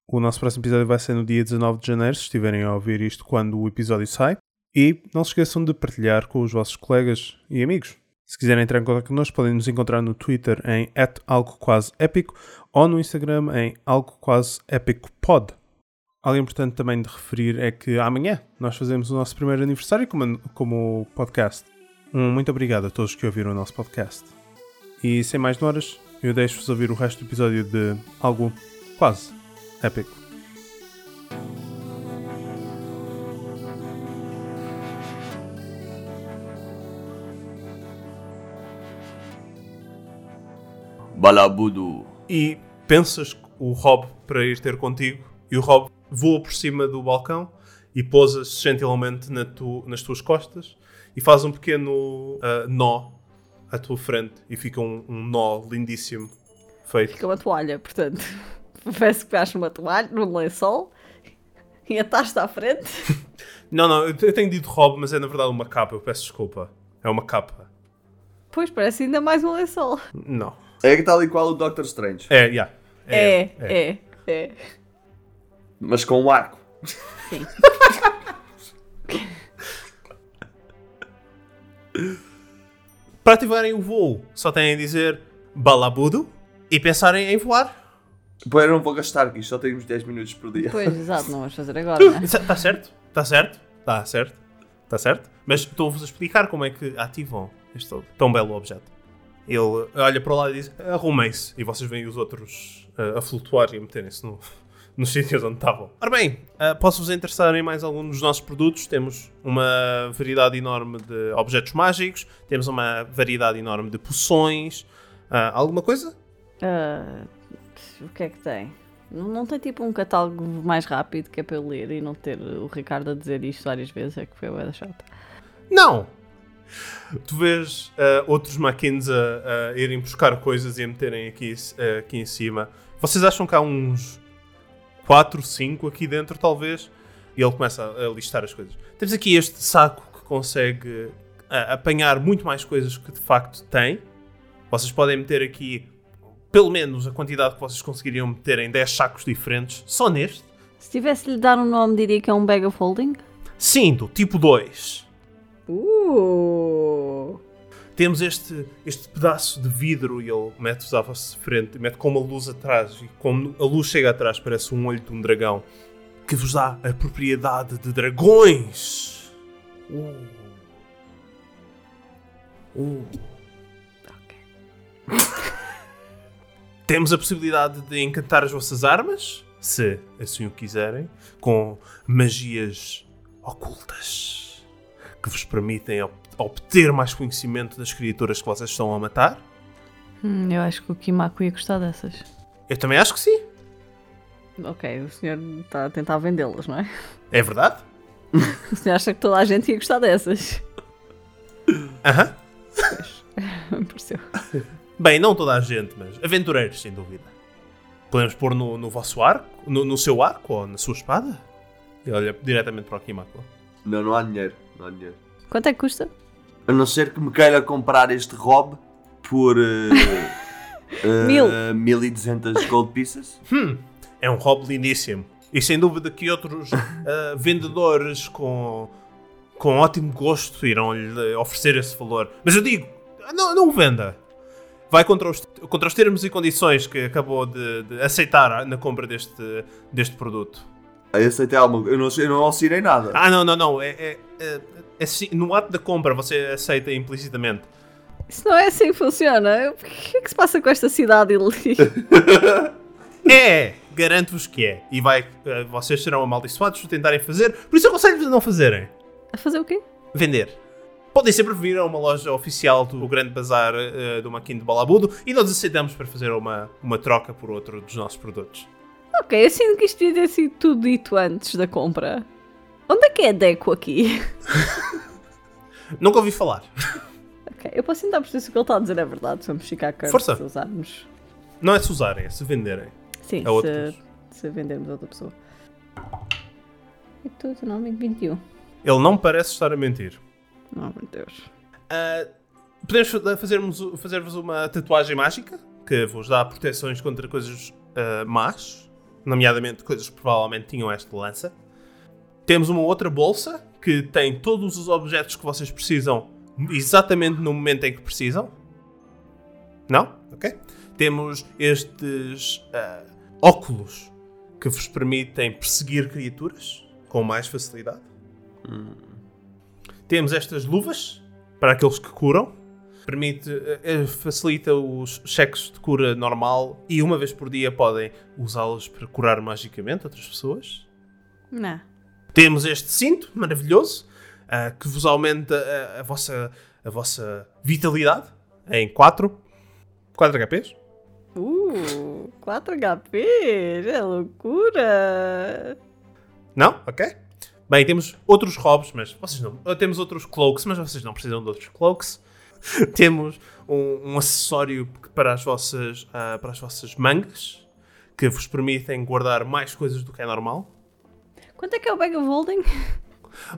O nosso próximo episódio vai ser no dia 19 de janeiro, se estiverem a ouvir isto quando o episódio sai. E não se esqueçam de partilhar com os vossos colegas e amigos. Se quiserem entrar em contato connosco, podem nos encontrar no Twitter em algo quase épico ou no Instagram em algo pod. Algo importante também de referir é que amanhã nós fazemos o nosso primeiro aniversário como, como podcast. Um muito obrigado a todos que ouviram o nosso podcast. E sem mais demoras, eu deixo-vos ouvir o resto do episódio de algo quase épico. Balabudo. E pensas o Rob para ir ter contigo e o Rob voa por cima do balcão e pousa-se gentilmente na tu- nas tuas costas e faz um pequeno ah, nó à tua frente e fica um, um nó lindíssimo feito. Fica uma toalha, portanto. <laughs> Parece que pegaste uma toalha num lençol e ataste à frente. <laughs> Não, não, eu tenho dito Rob, mas é na verdade uma capa, eu peço desculpa. É uma capa. Pois parece ainda mais um lençol. Não. É que tal e qual o Doctor Strange, É, yeah. É, é, é. Mas com um arco. Sim. <laughs> Para ativarem o voo, só têm a dizer balabudo e pensarem em voar. Pô, eu não vou gastar aqui, só temos 10 minutos por dia. Pois, exato, não vamos fazer agora, né? Está tá certo? Está certo? Está certo? Está certo? Mas estou-vos a explicar como é que ativam este tão belo objeto. Ele olha para lá e diz: arrumem-se. E vocês veem os outros ah, a flutuar e a meterem-se no, nos sítios onde estavam. Ora bem, ah, posso-vos interessar em mais algum dos nossos produtos. Temos uma variedade enorme de objetos mágicos, temos uma variedade enorme de poções. Ah, alguma coisa? Ah, o que é que tem? Não, não tem tipo um catálogo mais rápido que é para eu ler e não ter o Ricardo a dizer isto várias vezes, é que foi a chata. Não! Tu vês ah, outros maquins a, a irem buscar coisas e a meterem aqui, aqui em cima. Vocês acham que há uns 4, 5 aqui dentro, talvez? E ele começa a, listar as coisas. Temos aqui este saco que consegue apanhar muito mais coisas que de facto tem. Vocês podem meter aqui pelo menos a quantidade que vocês conseguiriam meter em 10 sacos diferentes, só neste. Se tivesse lhe dar um nome, diria que é um bag of holding. Sim, do tipo 2. Uh! Temos este, este pedaço de vidro e ele mete-os à vossa frente, mete com uma luz atrás e quando a luz chega atrás parece um olho de um dragão que vos dá a propriedade de dragões. Uh. Uh. <laughs> Temos a possibilidade de encantar as vossas armas, se assim o quiserem, com magias ocultas que vos permitem obter mais conhecimento das criaturas que vocês estão a matar. Hum, eu acho que o Kimako ia gostar dessas. Eu também acho que sim. Ok, o senhor está a tentar vendê-las, não é? É verdade? <laughs> O senhor acha que toda a gente ia gostar dessas? Aham. <laughs> Me pareceu. Bem, não toda a gente, mas aventureiros, sem dúvida. Podemos pôr no, no vosso arco, no, no seu arco ou na sua espada? E olha diretamente para o Kimako. Não, não há dinheiro. Não há dinheiro. Quanto é que custa? A não ser que me queira comprar este Rob por. Uh, uh, <laughs> Mil. 1200 gold pieces. É um hobby lindíssimo. E sem dúvida que outros ah, vendedores com, com ótimo gosto irão lhe oferecer esse valor. Mas eu digo, não, não o venda. Vai contra os, contra os termos e condições que acabou de, de aceitar na compra deste, deste produto. Aí aceitei alguma Eu não, eu não assinei nada. Ah, não, não, não. É, é- é- é assim, no ato da compra você aceita implicitamente. Isso não é assim que funciona. O que é que se passa com esta cidade ali? <laughs> É! Garanto-vos que é. E vai, ah, vocês serão amaldiçoados por tentarem fazer. Por isso eu aconselho-vos a não fazerem. A fazer o quê? vender. Podem sempre vir a uma loja oficial do Grande Bazar eh, do Maquinho de Balabudo e nós aceitamos para fazer uma, uma troca por outro dos nossos produtos. Ok, eu sinto que isto devia ter sido tudo dito antes da compra. Onde é que é Deco aqui? Nunca ouvi falar. Ok, eu posso tentar perceber se o que ele está a dizer é verdade. Se vamos ficar com Força. se usarmos. Não é se usarem, é se venderem. Sim, A outros. se, se vendermos a outra pessoa. E tu, teu nome é 21. Ele não parece estar a mentir. Oh, meu Deus. Ah, podemos fa- fazermos, fazer-vos uma tatuagem mágica que vos dá proteções contra coisas ah, más, nomeadamente coisas que provavelmente tinham esta lança. Temos uma outra bolsa que tem todos os objetos que vocês precisam exatamente no momento em que precisam. Não? Ok. Temos estes ah, óculos que vos permitem perseguir criaturas com mais facilidade. Temos estas luvas para aqueles que curam. Permite, eh, eh, facilita os cheques de cura normal e uma vez por dia podem usá-los para curar magicamente outras pessoas. Não. Temos este cinto maravilhoso ah, que vos aumenta a, a vossa, a vossa vitalidade em 4, 4 HPs. Uh, 4 HPs, é loucura. Não? Ok. Bem, temos outros robes, mas vocês não. Temos outros cloaks, mas vocês não precisam de outros cloaks. <laughs> temos um, um acessório para as vossas ah, para as vossas mangas que vos permitem guardar mais coisas do que é normal. Quanto é que é o bag of holding?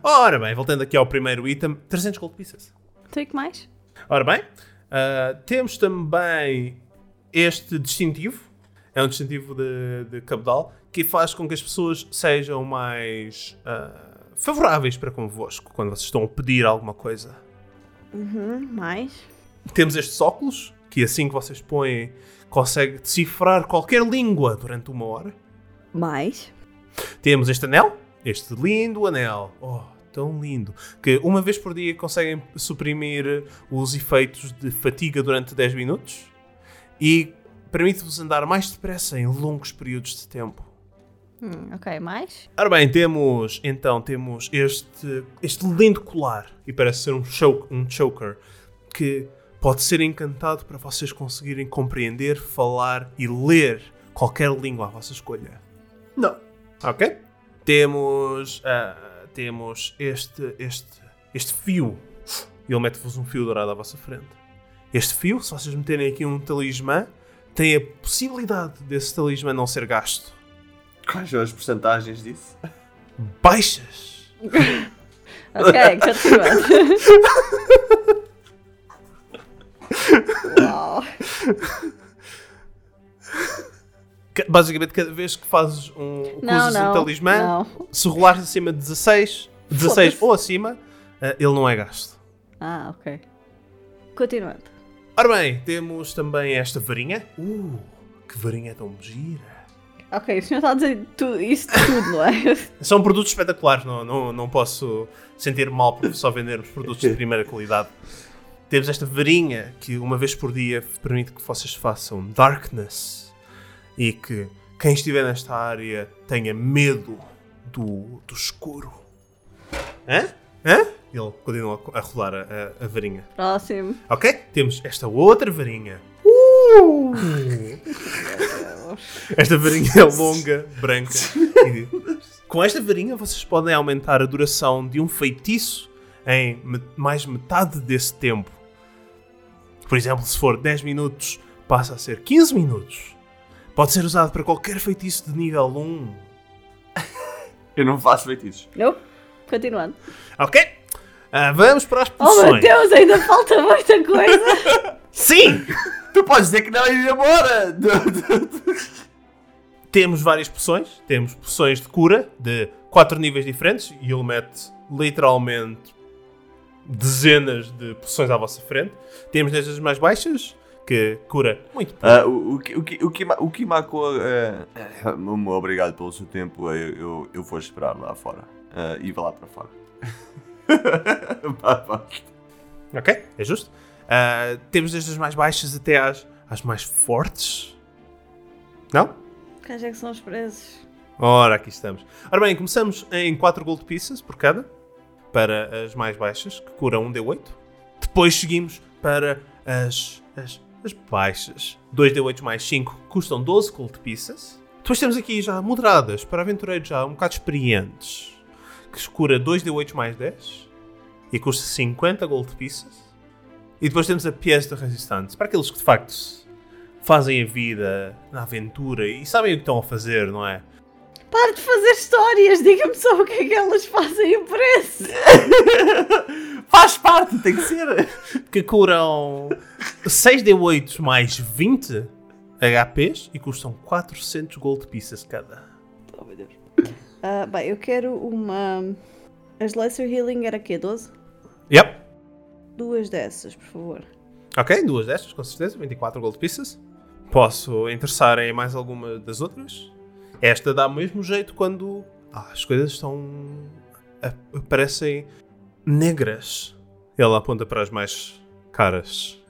Ora bem, voltando aqui ao primeiro item, 300 gold pieces. Tem que mais? Ora bem, ah, temos também este distintivo. É um distintivo de, de cabedal que faz com que as pessoas sejam mais ah, favoráveis para convosco quando vocês estão a pedir alguma coisa. Uhum, mais. Temos estes óculos que assim que vocês põem consegue decifrar qualquer língua durante uma hora. Mais. Temos este anel, este lindo anel. Oh, tão lindo. Que uma vez por dia conseguem suprimir os efeitos de fatiga durante 10 minutos e permite-vos andar mais depressa em longos períodos de tempo. Hum, ok, mais. Ora bem, temos então temos este, este lindo colar e parece ser um, choke, um choker que pode ser encantado para vocês conseguirem compreender, falar e ler qualquer língua à vossa escolha. Não. Ok? Temos. ah, temos este, este, este fio. Ele mete-vos um fio dourado à vossa frente. Este fio, se vocês meterem aqui um talismã, tem a possibilidade desse talismã não ser gasto. Quais são as porcentagens disso? Baixas! <laughs> Ok, continuando. Uau. Ca- Basicamente, cada vez que fazes um, Não, usas um não. talismã, Não. se rolares acima de 16, 16 ou acima, ah, ele não é gasto. Ah, ok. Continuando. Ora bem, temos também esta varinha. Uh, que varinha tão gira! Ok, o senhor está a dizer tu- isso de tudo, não é? <laughs> São produtos espetaculares, não, não, não posso sentir mal por só vendermos produtos de primeira qualidade. Temos esta varinha que uma vez por dia permite que vocês façam Darkness e que quem estiver nesta área tenha medo do, do escuro. Hã? Hã? Ele continua a rolar a, a- a varinha. Próximo. Ok? Temos esta outra varinha. Uh! <laughs> <laughs> Esta varinha é longa, branca e Com esta varinha vocês podem aumentar a duração de um feitiço em mais metade desse tempo. Por exemplo, se for 10 minutos, passa a ser 15 minutos. Pode ser usado para qualquer feitiço de nível 1. <laughs> Eu não faço feitiços. Não? Continuando. Ok? Ah, vamos para as Oh meu. Deus, ainda falta muita coisa. <laughs> Sim! Tu podes dizer que não e ir embora! <laughs> Temos várias poções. Temos poções de cura de 4 níveis diferentes e ele mete literalmente dezenas de poções à vossa frente. Temos desde as mais baixas, que cura muito. Ah, o, o, que- o, que- o, Kima- o Kimako, ah, muito obrigado pelo seu tempo. Eu, eu, eu vou esperar lá fora. Ah, e vou lá para fora. <laughs> Vá, vá. Ok? É justo. Ah, temos desde as mais baixas até às, às mais fortes. Não? Quais é que são os preços? Ora, aqui estamos. Ora bem, começamos em 4 gold pieces por cada, para as mais baixas, que curam um D8. Depois seguimos para as, as, as baixas. 2 D8 mais 5 custam 12 gold pieces. Depois temos aqui já moderadas, para aventureiros já um bocado experientes, que cura 2 D8 mais 10 e custa 50 gold pieces. E depois temos a pièce de resistance, para aqueles que de facto fazem a vida na aventura e sabem o que estão a fazer, não é? Para de fazer histórias, diga-me só o que é que elas fazem o preço. <laughs> Faz parte, tem que ser. que curam 6d8 mais 20 HPs e custam 400 gold pieces cada. Oh meu Deus. Ah, bem, eu quero uma. As Lesser Healing era quê? 12? Yep. Duas dessas, por favor. Ok, duas destas, com certeza, 24 gold pieces. Posso interessar em mais alguma das outras? Esta dá o mesmo jeito quando ah, as coisas estão. parecem negras. Ele aponta para as mais caras.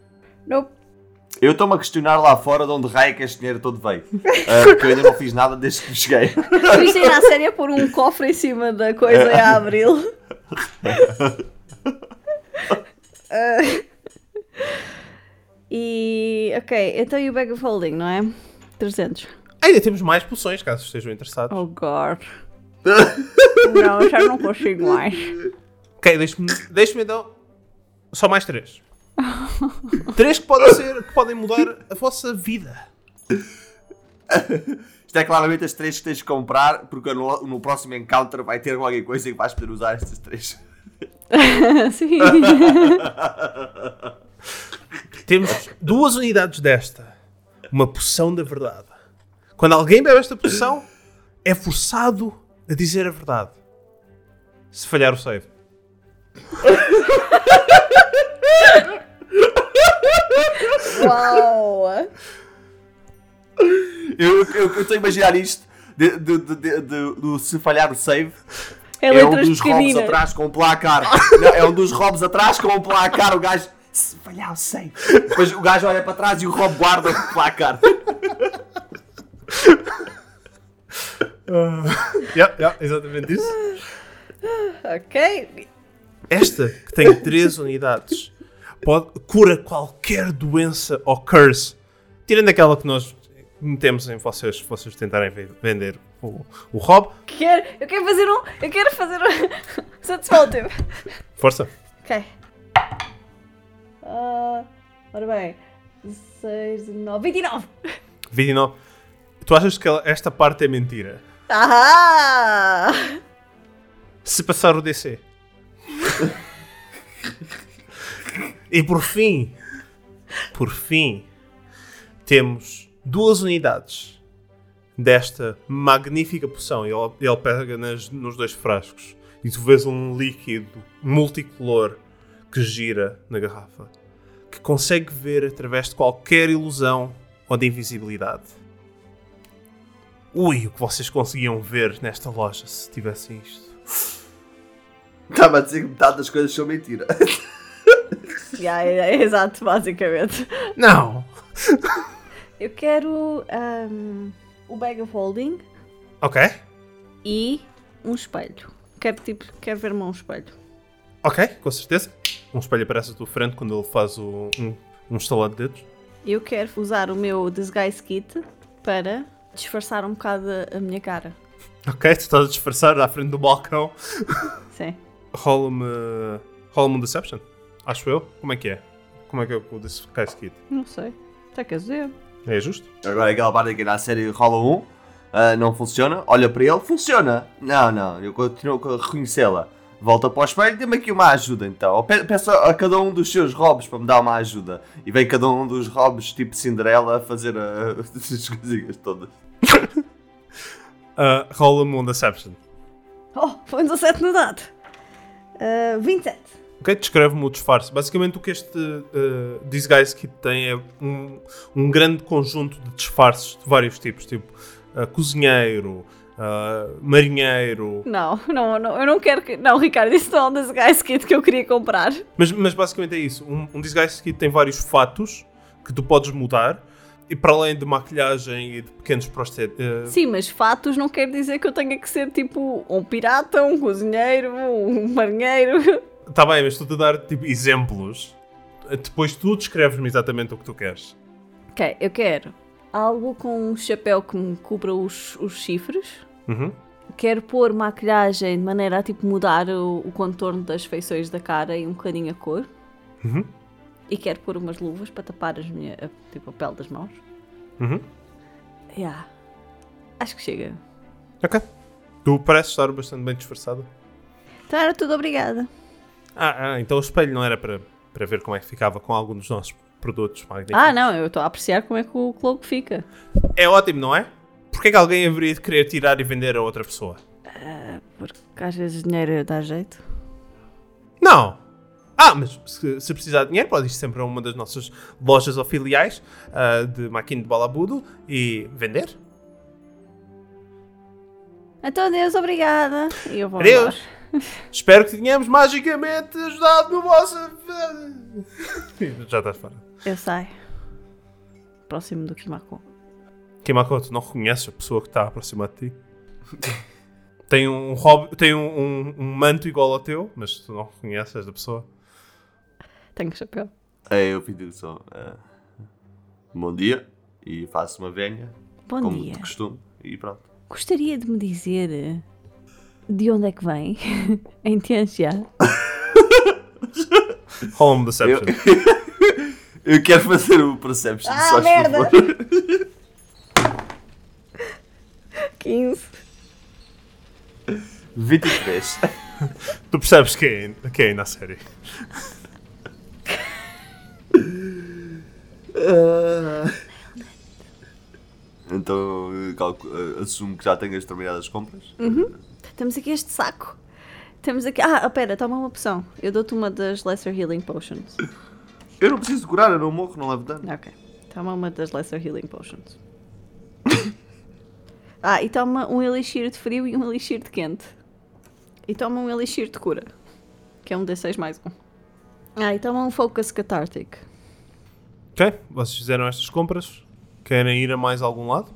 Nope. Eu estou-me a questionar lá fora de onde raio é que este dinheiro todo veio. <laughs> Ah, porque eu ainda não fiz nada desde que cheguei. Isto a sério é pôr um cofre em cima da coisa e a abri-lo. <laughs> Ah, <laughs> e. Ok, então e o Bag of Holding, não é? 300. Ainda temos mais poções, caso estejam interessados. Oh god. <laughs> não, já não consigo mais. Ok, deixe-me deixe então. Só mais três. <laughs> três que podem ser. que podem mudar a vossa vida. Isto é claramente as três que tens de comprar, porque no, no próximo encounter vai ter qualquer coisa e vais poder usar estas três. <laughs> Sim. <laughs> Temos duas unidades desta. Uma poção da verdade. Quando alguém bebe esta poção, é forçado a dizer a verdade. Se falhar o save. Uau! Eu estou a imaginar isto de, de, de, de- se falhar o save. É É um dos robs atrás com um placar. <laughs> Não, é um dos robs atrás com um placar. O gajo se falhar o save. Depois o gajo olha para trás e o rob guarda o placar. Yeah, yeah, exatamente isso. Ok. Esta, que tem 3 unidades, pode, cura qualquer doença ou curse. Tirando aquela que nós metemos em vocês, vocês tentarem ve- vender o, o Rob. Quero, eu quero fazer um. Eu quero fazer um. <laughs> Satisfaltive. Força. Ok. Ah, ora bem. 6, 9, 29. 29. Tu achas que esta parte é mentira? Ah! Se passar o DC. e por fim, por fim, temos duas unidades desta magnífica poção. E ele, ele pega nas- nos dois frascos e tu vês um líquido multicolor que gira na garrafa, que consegue ver através de qualquer ilusão ou de invisibilidade. Ui, o que vocês conseguiam ver nesta loja se tivessem isto. Estava a dizer que metade das coisas são mentira. <laughs> Yeah, é exato, basicamente. Não! <laughs> Eu quero ahm, o bag of holding Ok, e um espelho. Quero, tipo, quero ver-me um espelho. ok, com certeza. Um espelho aparece à tua frente quando ele faz o, um, um estalar de dedos. Eu quero usar o meu disguise kit para disfarçar um bocado a, a minha cara. Ok, tu estás a disfarçar à frente do balcão. <laughs> Sim. Rola-me. Rola-me um Deception. Acho eu. Como é que é? Como é que é o Disguise Kit? Não sei. Está quer dizer? É justo? Agora aquela parte que na série rola um, ah, não funciona, olha para ele, funciona. Não, não, eu continuo a reconhecê-la. Volta para o espelho, dê-me aqui uma ajuda então. Ou Peço a cada um dos seus robes para me dar uma ajuda. E vem cada um dos robes tipo Cinderela a fazer ah, <laughs> as coisinhas todas. <laughs> Ah, Rola-me um Deception. Oh, foi um 17 no dado. Uh, 27. Ok, descreve-me o disfarce. Basicamente o que este uh, Disguise Kit tem é um, um grande conjunto de disfarces de vários tipos, tipo uh, cozinheiro, uh, marinheiro, Não, não, não, eu não quero que. Não, Ricardo, isso não é um disguise kit que eu queria comprar. mas, mas basicamente é isso. Um, um Disguise Kit tem vários fatos que tu podes mudar e para além de maquilhagem e de pequenos prostéticos. Sim, mas fatos não quer dizer que eu tenha que ser tipo um pirata, um cozinheiro, um marinheiro. Está bem, mas estou-te a dar tipo, exemplos. Depois tu descreves-me exatamente o que tu queres. Ok, eu quero algo com um chapéu que me cubra os, os chifres. Uhum. Quero pôr maquilhagem de maneira a tipo mudar o, o contorno das feições da cara e um bocadinho a cor. Uhum. E quero pôr umas luvas para tapar as minha, a, tipo, a pele das mãos. Uhum. Yeah. Acho que chega. Ok. Tu pareces estar bastante bem disfarçado. Então era tudo obrigada. Ah, ah, então o espelho não era para, para ver como é que ficava com algum dos nossos produtos magníficos. Ah, não, eu estou a apreciar como é que o cloak fica. É ótimo, não é? Porquê que alguém haveria de querer tirar e vender a outra pessoa? Porque às vezes dinheiro dá jeito. Não! Ah, mas se, se precisar de dinheiro, pode ir sempre a uma das nossas lojas ou filiais ah, de Maquino de Balabudo e vender. Então, Deus, obrigada. E eu vou Adeus. embora. Espero que tenhamos magicamente ajudado no vosso. <laughs> Já estás fora. Eu saio. Próximo do Kimako. Kimako, tu não reconheces a pessoa que está aproximar de ti? <laughs> tem um, rob- tem um, um- um manto igual ao teu, mas tu não reconheces a pessoa. Tenho chapéu. É, eu fiz só. ah, bom dia. E faço uma venha, Bom como dia. de costume. E pronto. Gostaria de me dizer eh, de onde é que vem? Entendes já? Rola-me Deception. Eu quero fazer o Perception, Ah, só merda! favor. 15. 23. Tu percebes quem é, quem é na série. Ah. Então calcu- eh, assumo que já tenho as determinadas compras. Temos aqui este saco. Temos aqui. Ah, pera, toma uma opção. Eu dou-te uma das Lesser Healing Potions. Eu não preciso curar, eu não morro, não levo dano. Ok. Toma uma das Lesser Healing Potions. <laughs> ah, e toma um Elixir de frio e um Elixir de quente. E toma um Elixir de cura. Que é um D6 mais um. Ah, e toma um Focus Cathartic. Ok, vocês fizeram estas compras. Querem ir a mais algum lado?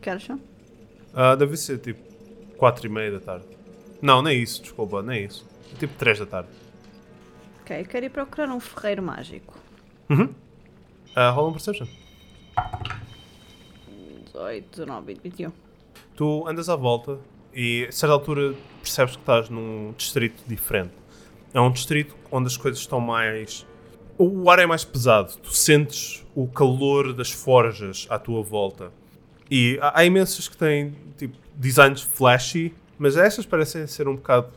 Que horas são? Ah, deve ser tipo 4 e meia da tarde. Não, nem isso, desculpa, nem isso. Tipo 3 da tarde. Ok, eu quero ir procurar um ferreiro mágico. Ah, rola um Perception. 18, 19, 20, 21. Tu andas à volta e a certa altura percebes que estás num distrito diferente. É um distrito onde as coisas estão mais. O ar é mais pesado. Tu sentes o calor das forjas à tua volta. E há, há imensas que têm tipo, designs flashy, mas essas parecem ser um bocado.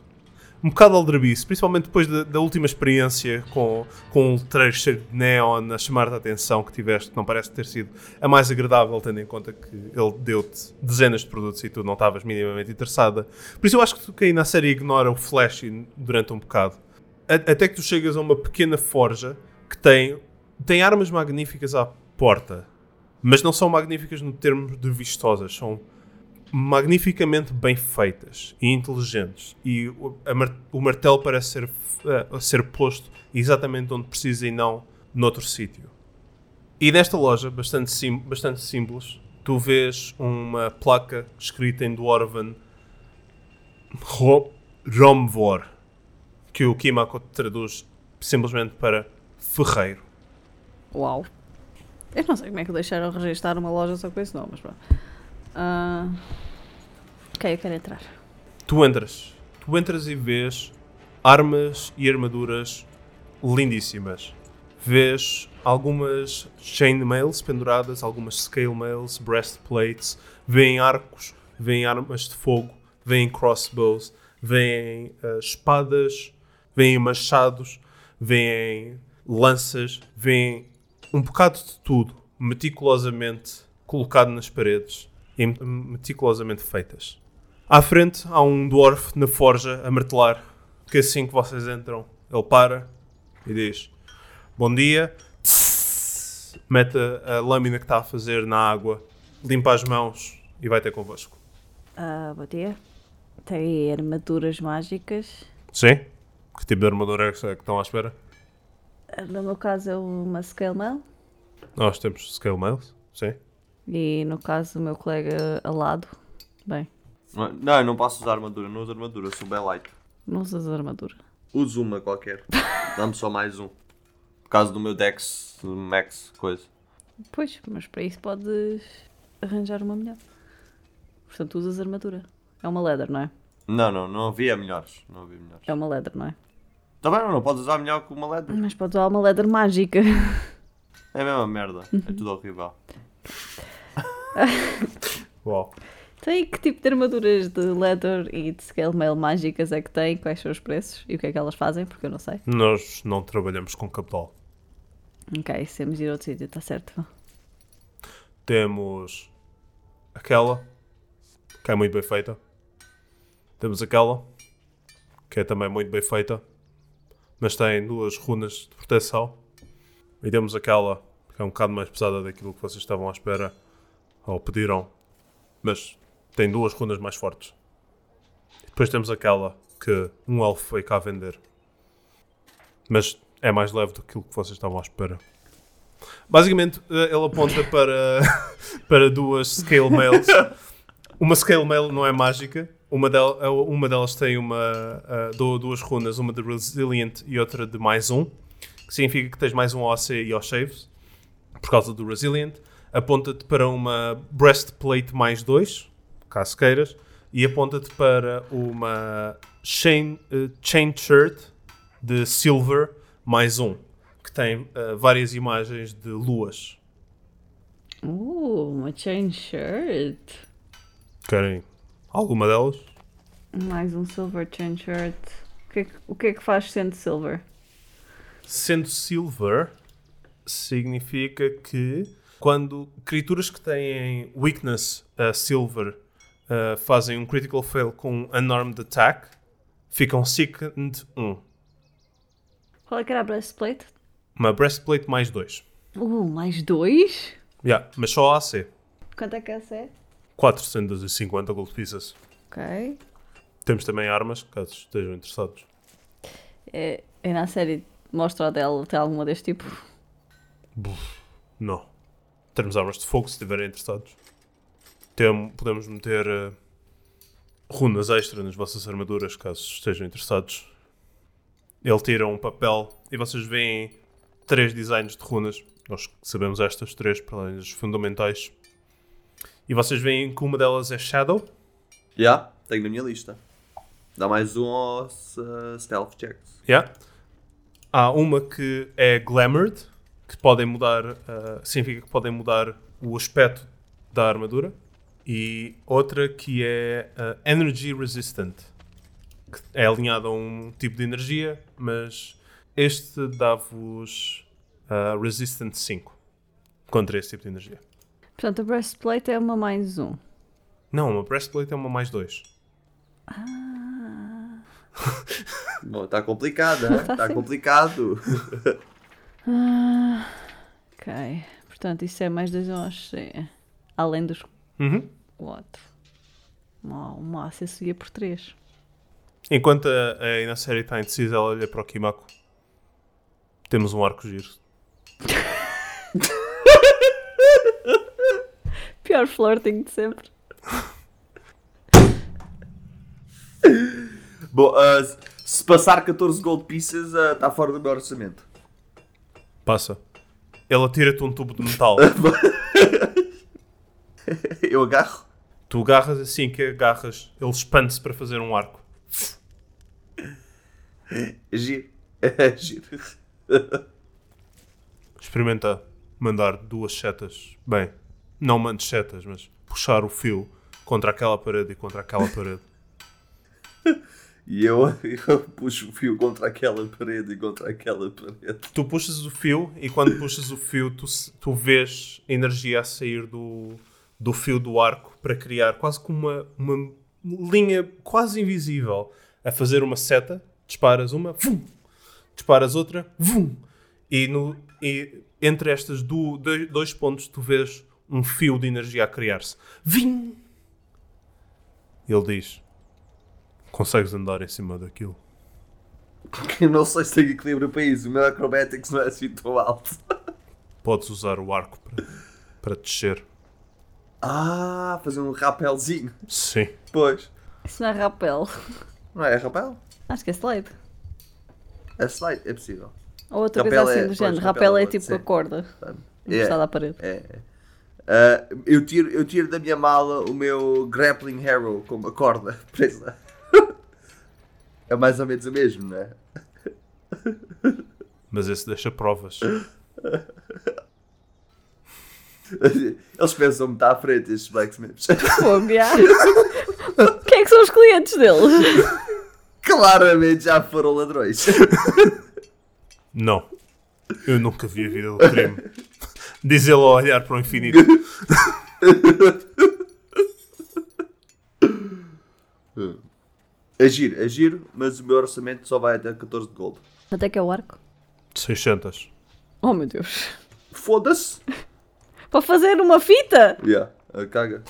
Um bocado aldrabice, principalmente depois da, da última experiência com, com um cheio de neon a chamar-te a atenção que tiveste, que não parece ter sido a mais agradável, tendo em conta que ele deu-te dezenas de produtos e tu não estavas minimamente interessada. Por isso eu acho que tu que aí na série ignora o flash durante um bocado. A- Até que tu chegas a uma pequena forja que tem, tem armas magníficas à porta, mas não são magníficas no termo de vistosas, são magnificamente bem feitas e inteligentes. E o, mar- o martelo parece ser, eh, ser posto exatamente onde precisa e não noutro sítio. E nesta loja, bastante, sim, bastante simples, tu vês uma placa escrita em Dwarven Ro- Romvor, que o Kimako traduz simplesmente para ferreiro. Uau. Eu não sei como é que deixaram registar uma loja só com esse nome, mas pronto. Ah, Ok, eu quero entrar. Tu entras. Tu entras e vês armas e armaduras lindíssimas. Vês algumas chainmails penduradas, algumas scale mails, breastplates, vêem arcos, vêem armas de fogo, vêem crossbows, vêem uh, espadas, vêem machados, vêem lanças, vêem um bocado de tudo meticulosamente colocado nas paredes e meticulosamente feitas. À frente há um dwarf na forja a martelar, que assim que vocês entram, ele para e diz: Bom dia. Tss, mete a, a lâmina que está a fazer na água, limpa as mãos e vai ter convosco. Ah, bom dia. Tem armaduras mágicas. Sim? Que tipo de armadura é que estão à espera? No meu caso é uma Scale Mail. Nós temos Scale Mails, sim. E no caso do meu colega alado, bem, Não, eu não posso usar armadura, não uso armadura, sou bem light. não usas armadura. Uso uma qualquer. Dá-me só mais um. Por causa do meu Dex Max coisa. Pois, mas para isso podes arranjar uma melhor. Portanto, usas armadura. É uma leather, não é? Não, não, não havia melhores. Não havia melhores. É uma leather, não é? Também não, não podes usar melhor que uma leather. Mas podes usar uma leather mágica. É a mesma merda. É tudo horrível. <laughs> Uau. Tem que tipo de armaduras de leather e de scale mail mágicas é que tem? Quais são os preços? E o que é que elas fazem? Porque eu não sei. Nós não trabalhamos com capital. Ok, se temos de ir a outro sítio, está certo. Temos aquela, que é muito bem feita. Temos aquela, que é também muito bem feita, mas tem duas runas de proteção. E temos aquela, que é um bocado mais pesada daquilo que vocês estavam à espera ou pediram, mas tem duas runas mais fortes. E depois temos aquela que um elfo foi cá vender, mas é mais leve do que vocês estavam à espera. Basicamente, eh, ele aponta para, <laughs> para duas scale mails. <laughs> Uma scale mail não é mágica. Uma, del, uma delas tem uma, du- duas runas, uma de Resilient e outra de mais um, que significa que tens mais um ao AC e aos por causa do Resilient. Aponta-te para uma Breastplate mais dois, caso queiras, e aponta-te para uma chain, eh, chain Shirt de Silver mais um, que tem eh, várias imagens de luas. Uh, uma chain shirt. Querem alguma delas? Mais um silver chain shirt. O que, é que, o que é que faz sendo silver? Sendo silver, significa que quando criaturas que têm weakness a silver uh, fazem um critical fail com unarmed attack, ficam sickened 1. Qual é que era a breastplate? Uma breastplate mais 2. Uh, mais dois? Yeah, mas só AC. Quanto é que é? 450 gold pieces. Ok. Temos também armas, caso estejam interessados. É, é na série mostra a dela tem alguma deste tipo? Não. Temos armas de fogo se estiverem interessados. Tem, podemos meter eh, runas extra nas vossas armaduras caso estejam interessados. Ele tira um papel e vocês veem três designs de runas. Nós sabemos estas três, para além das fundamentais. E vocês veem que uma delas é Shadow. Já, tenho na minha lista. Dá mais um aos uh, stealth checks. Yeah. Há uma que é Glamoured, que podem mudar, uh, significa que podem mudar o aspecto da armadura. E outra que é uh, Energy Resistant, que é alinhada a um tipo de energia, mas este dá-vos uh, Resistant 5 contra esse tipo de energia. Portanto, a breastplate é uma mais um. Não, uma Breastplate é uma mais 2. Bom, está complicado, hein? Tá Está <laughs> sim. complicado. Ah, ok. Portanto, isso é mais dois um AC. Além dos Uhum. quatro. Uma, uma AC subia por três. Enquanto a, a Ina série está indecisa, ela olha para o Kimako. Temos um arco giro. <laughs> Pior flirting de sempre. <laughs> Bom, uh, se passar 14 gold pieces, uh, está fora do meu orçamento. Passa. Ela tira-te um tubo de metal. <laughs> Eu agarro. Tu agarras assim que agarras, ele expande-se para fazer um arco. <laughs> Giro. É giro. Experimenta mandar duas setas. Bem, não mandes setas, mas puxar o fio contra aquela parede e contra aquela parede. <laughs> E eu, eu puxo o fio contra aquela parede e contra aquela parede. Tu puxas o fio e quando puxas o fio, tu, tu vês energia a sair do, do fio do arco para criar quase como uma, uma linha quase invisível. A fazer uma seta, disparas uma, vum, disparas outra, vum, e, no, e entre estas du- dois, dois pontos tu vês um fio de energia a criar-se. Vim! Ele diz: Consegues andar em cima daquilo? <laughs> Eu não sei se tenho equilíbrio para isso. O meu acrobatics não é assim tão alto. <laughs> Podes usar o arco para, para descer. Ah, fazer um rapelzinho. Sim. Pois. Isso não é rapel. Não é rapel? Acho que é slide. É slide, é possível. Ou outra Rapel coisa assim é- do pois, género. rapel Rapel é pode tipo a corda É. encostada à parede. É. Ah, eu, tiro, eu tiro da minha mala o meu grappling arrow com uma corda <laughs> presa. é mais ou menos o mesmo, não é? Mas esse deixa provas. Eles pensam muito à frente, estes blacksmiths. Já. Quem é que são os clientes deles? Claramente já foram ladrões. Não. Eu nunca vi a vida do crime. Diz ele a olhar para o infinito. É giro, é mas o meu orçamento só vai até 14 de gold. Até que é o arco. 600. Oh meu Deus. Foda-se! Para fazer uma fita? Yeah, ah, caga.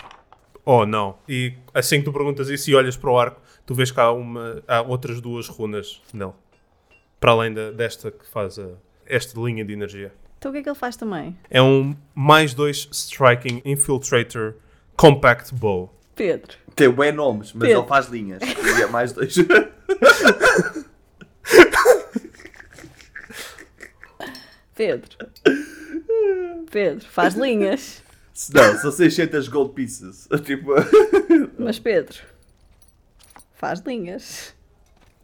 Oh, não. E assim que tu perguntas isso e olhas para o arco, tu vês que há, uma, há outras duas runas nele. Para além da- desta que faz a, esta linha de energia. Então o que é que ele faz também? É um mais dois Striking Infiltrator Compact Bow. Pedro. Tem bem nomes, mas Pedro. ele faz linhas. <laughs> E é mais dois. Pedro. Pedro, faz linhas. Não, são 600 gold pieces. <laughs> Tipo, Mas Pedro. Faz linhas.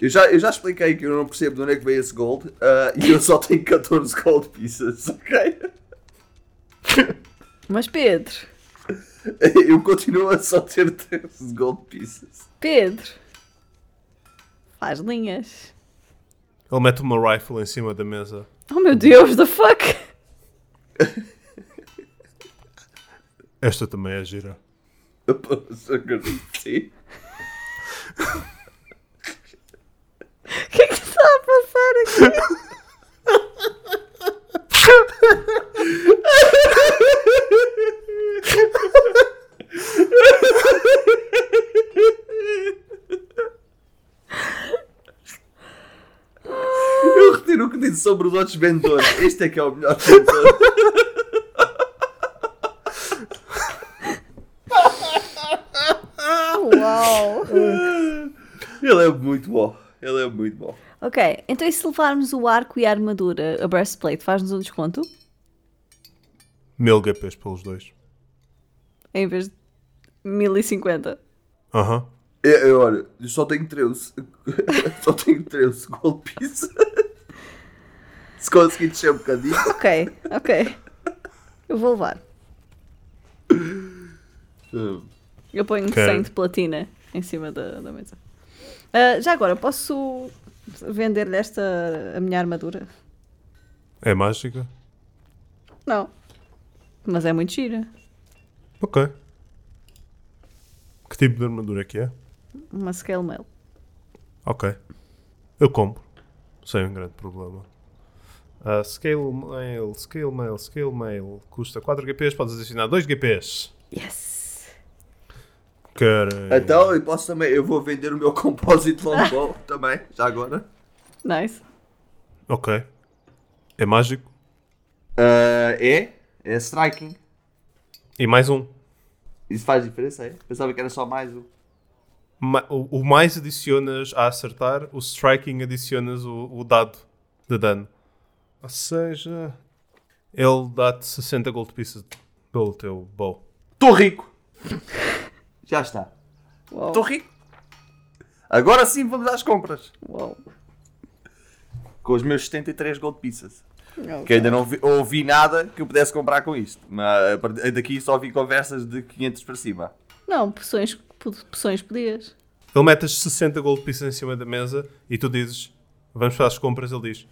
Eu, já, eu já expliquei que eu não percebo de onde é que veio esse gold ah, e eu só tenho 14 gold pieces, <laughs> ok? Mas Pedro. Eu continuo a só ter 13 gold pieces. Pedro. Faz linhas. Ele mete uma rifle em cima da mesa. Oh meu Deus, the fuck? Esta também é gira. Sim. <laughs> O que é que está a passar aqui? Eu retiro o que disse sobre os outros vendedores. <laughs> Este é que é o melhor vendedor. Uau! Ele é muito bom. Ele é muito bom. Ok, então e se levarmos o arco e a armadura, a breastplate, faz-nos um desconto? 1000 GPs pelos dois. Em vez de 1050. Aham. Eu, eu, olha, eu só tenho 13. <laughs> só tenho 13 gold pieces. Se conseguir descer um bocadinho. Ok, ok. Eu vou levar. Eu ponho Ok. 100 de platina em cima da, da mesa. Ah, já agora, posso vender-lhe esta a minha armadura? É mágica? Não. Mas é muito gira. Ok. Que tipo de armadura é que é? Uma scale mail. Ok. Eu compro. Sem um grande problema. Ah, scale mail, scale mail, scale mail. Custa 4 GPs, podes adicionar 2 GPs. Yes! Caralho. Então, eu posso também. Eu vou vender o meu <laughs> composite longbow <laughs> também, já agora. Nice. Ok. É mágico. Ah, é? É striking. E mais um. Isso faz diferença, é? Pensava que era só mais um. Ma- o, o mais adicionas a acertar, o striking adicionas o, o dado de dano. Ou seja, ele dá-te 60 gold pieces pelo teu bow. Estou rico! Já está. Estou rico. Agora sim vamos às compras. Uau. Com os meus 73 gold pieces. Que ainda não vi- ouvi nada que eu pudesse comprar com isto. Mas daqui só vi conversas de 500 para cima. Não, poções, po- poções podias. Ele mete as 60 gold pieces em cima da mesa e tu dizes, vamos para as compras, ele diz.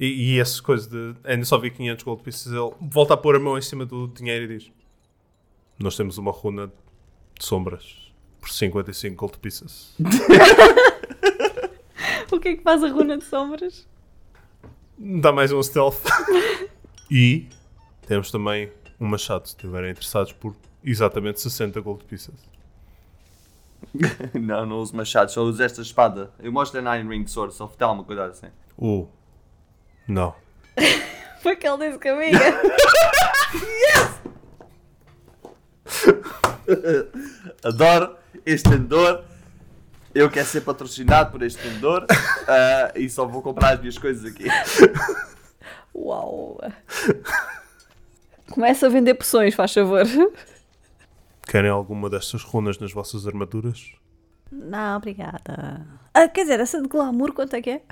E, e essas coisas de ainda só vi 500 gold pieces, ele volta a pôr a mão em cima do dinheiro e diz: Nós temos uma runa de sombras por 55 gold pieces. <laughs> O que é que faz a runa de sombras? Dá mais um stealth. <laughs> e temos também um machado, se estiverem interessados por exatamente 60 gold pieces. <laughs> não, não uso machado, só uso esta espada. Eu mostro a Nine Ring Sword, só dá uma coisa assim. Uh, não. <laughs> Foi que ele disse que amiga. Adoro este vendedor. Eu quero ser patrocinado por este vendedor <laughs> ah, e só vou comprar as minhas coisas aqui. Uau. Começa a vender poções, faz favor. Querem alguma destas runas nas vossas armaduras? Não, obrigada. Ah, quer dizer, essa de glamour quanto é que é?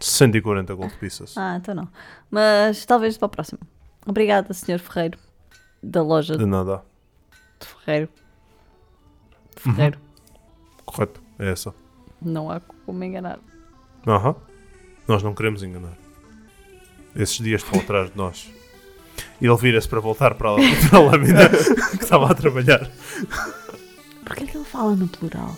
140 gold pieces. Ah, então não. Mas talvez para o próximo. Obrigada, Sr. Ferreiro. Da loja De nada. de Ferreiro. De Ferreiro. Correto. É essa. Não há como enganar. Aham. Nós não queremos enganar. Esses dias estão atrás de nós. E ele vira-se para voltar para a, <laughs> para a lâmina que estava a trabalhar. Porquê é que ele fala no plural?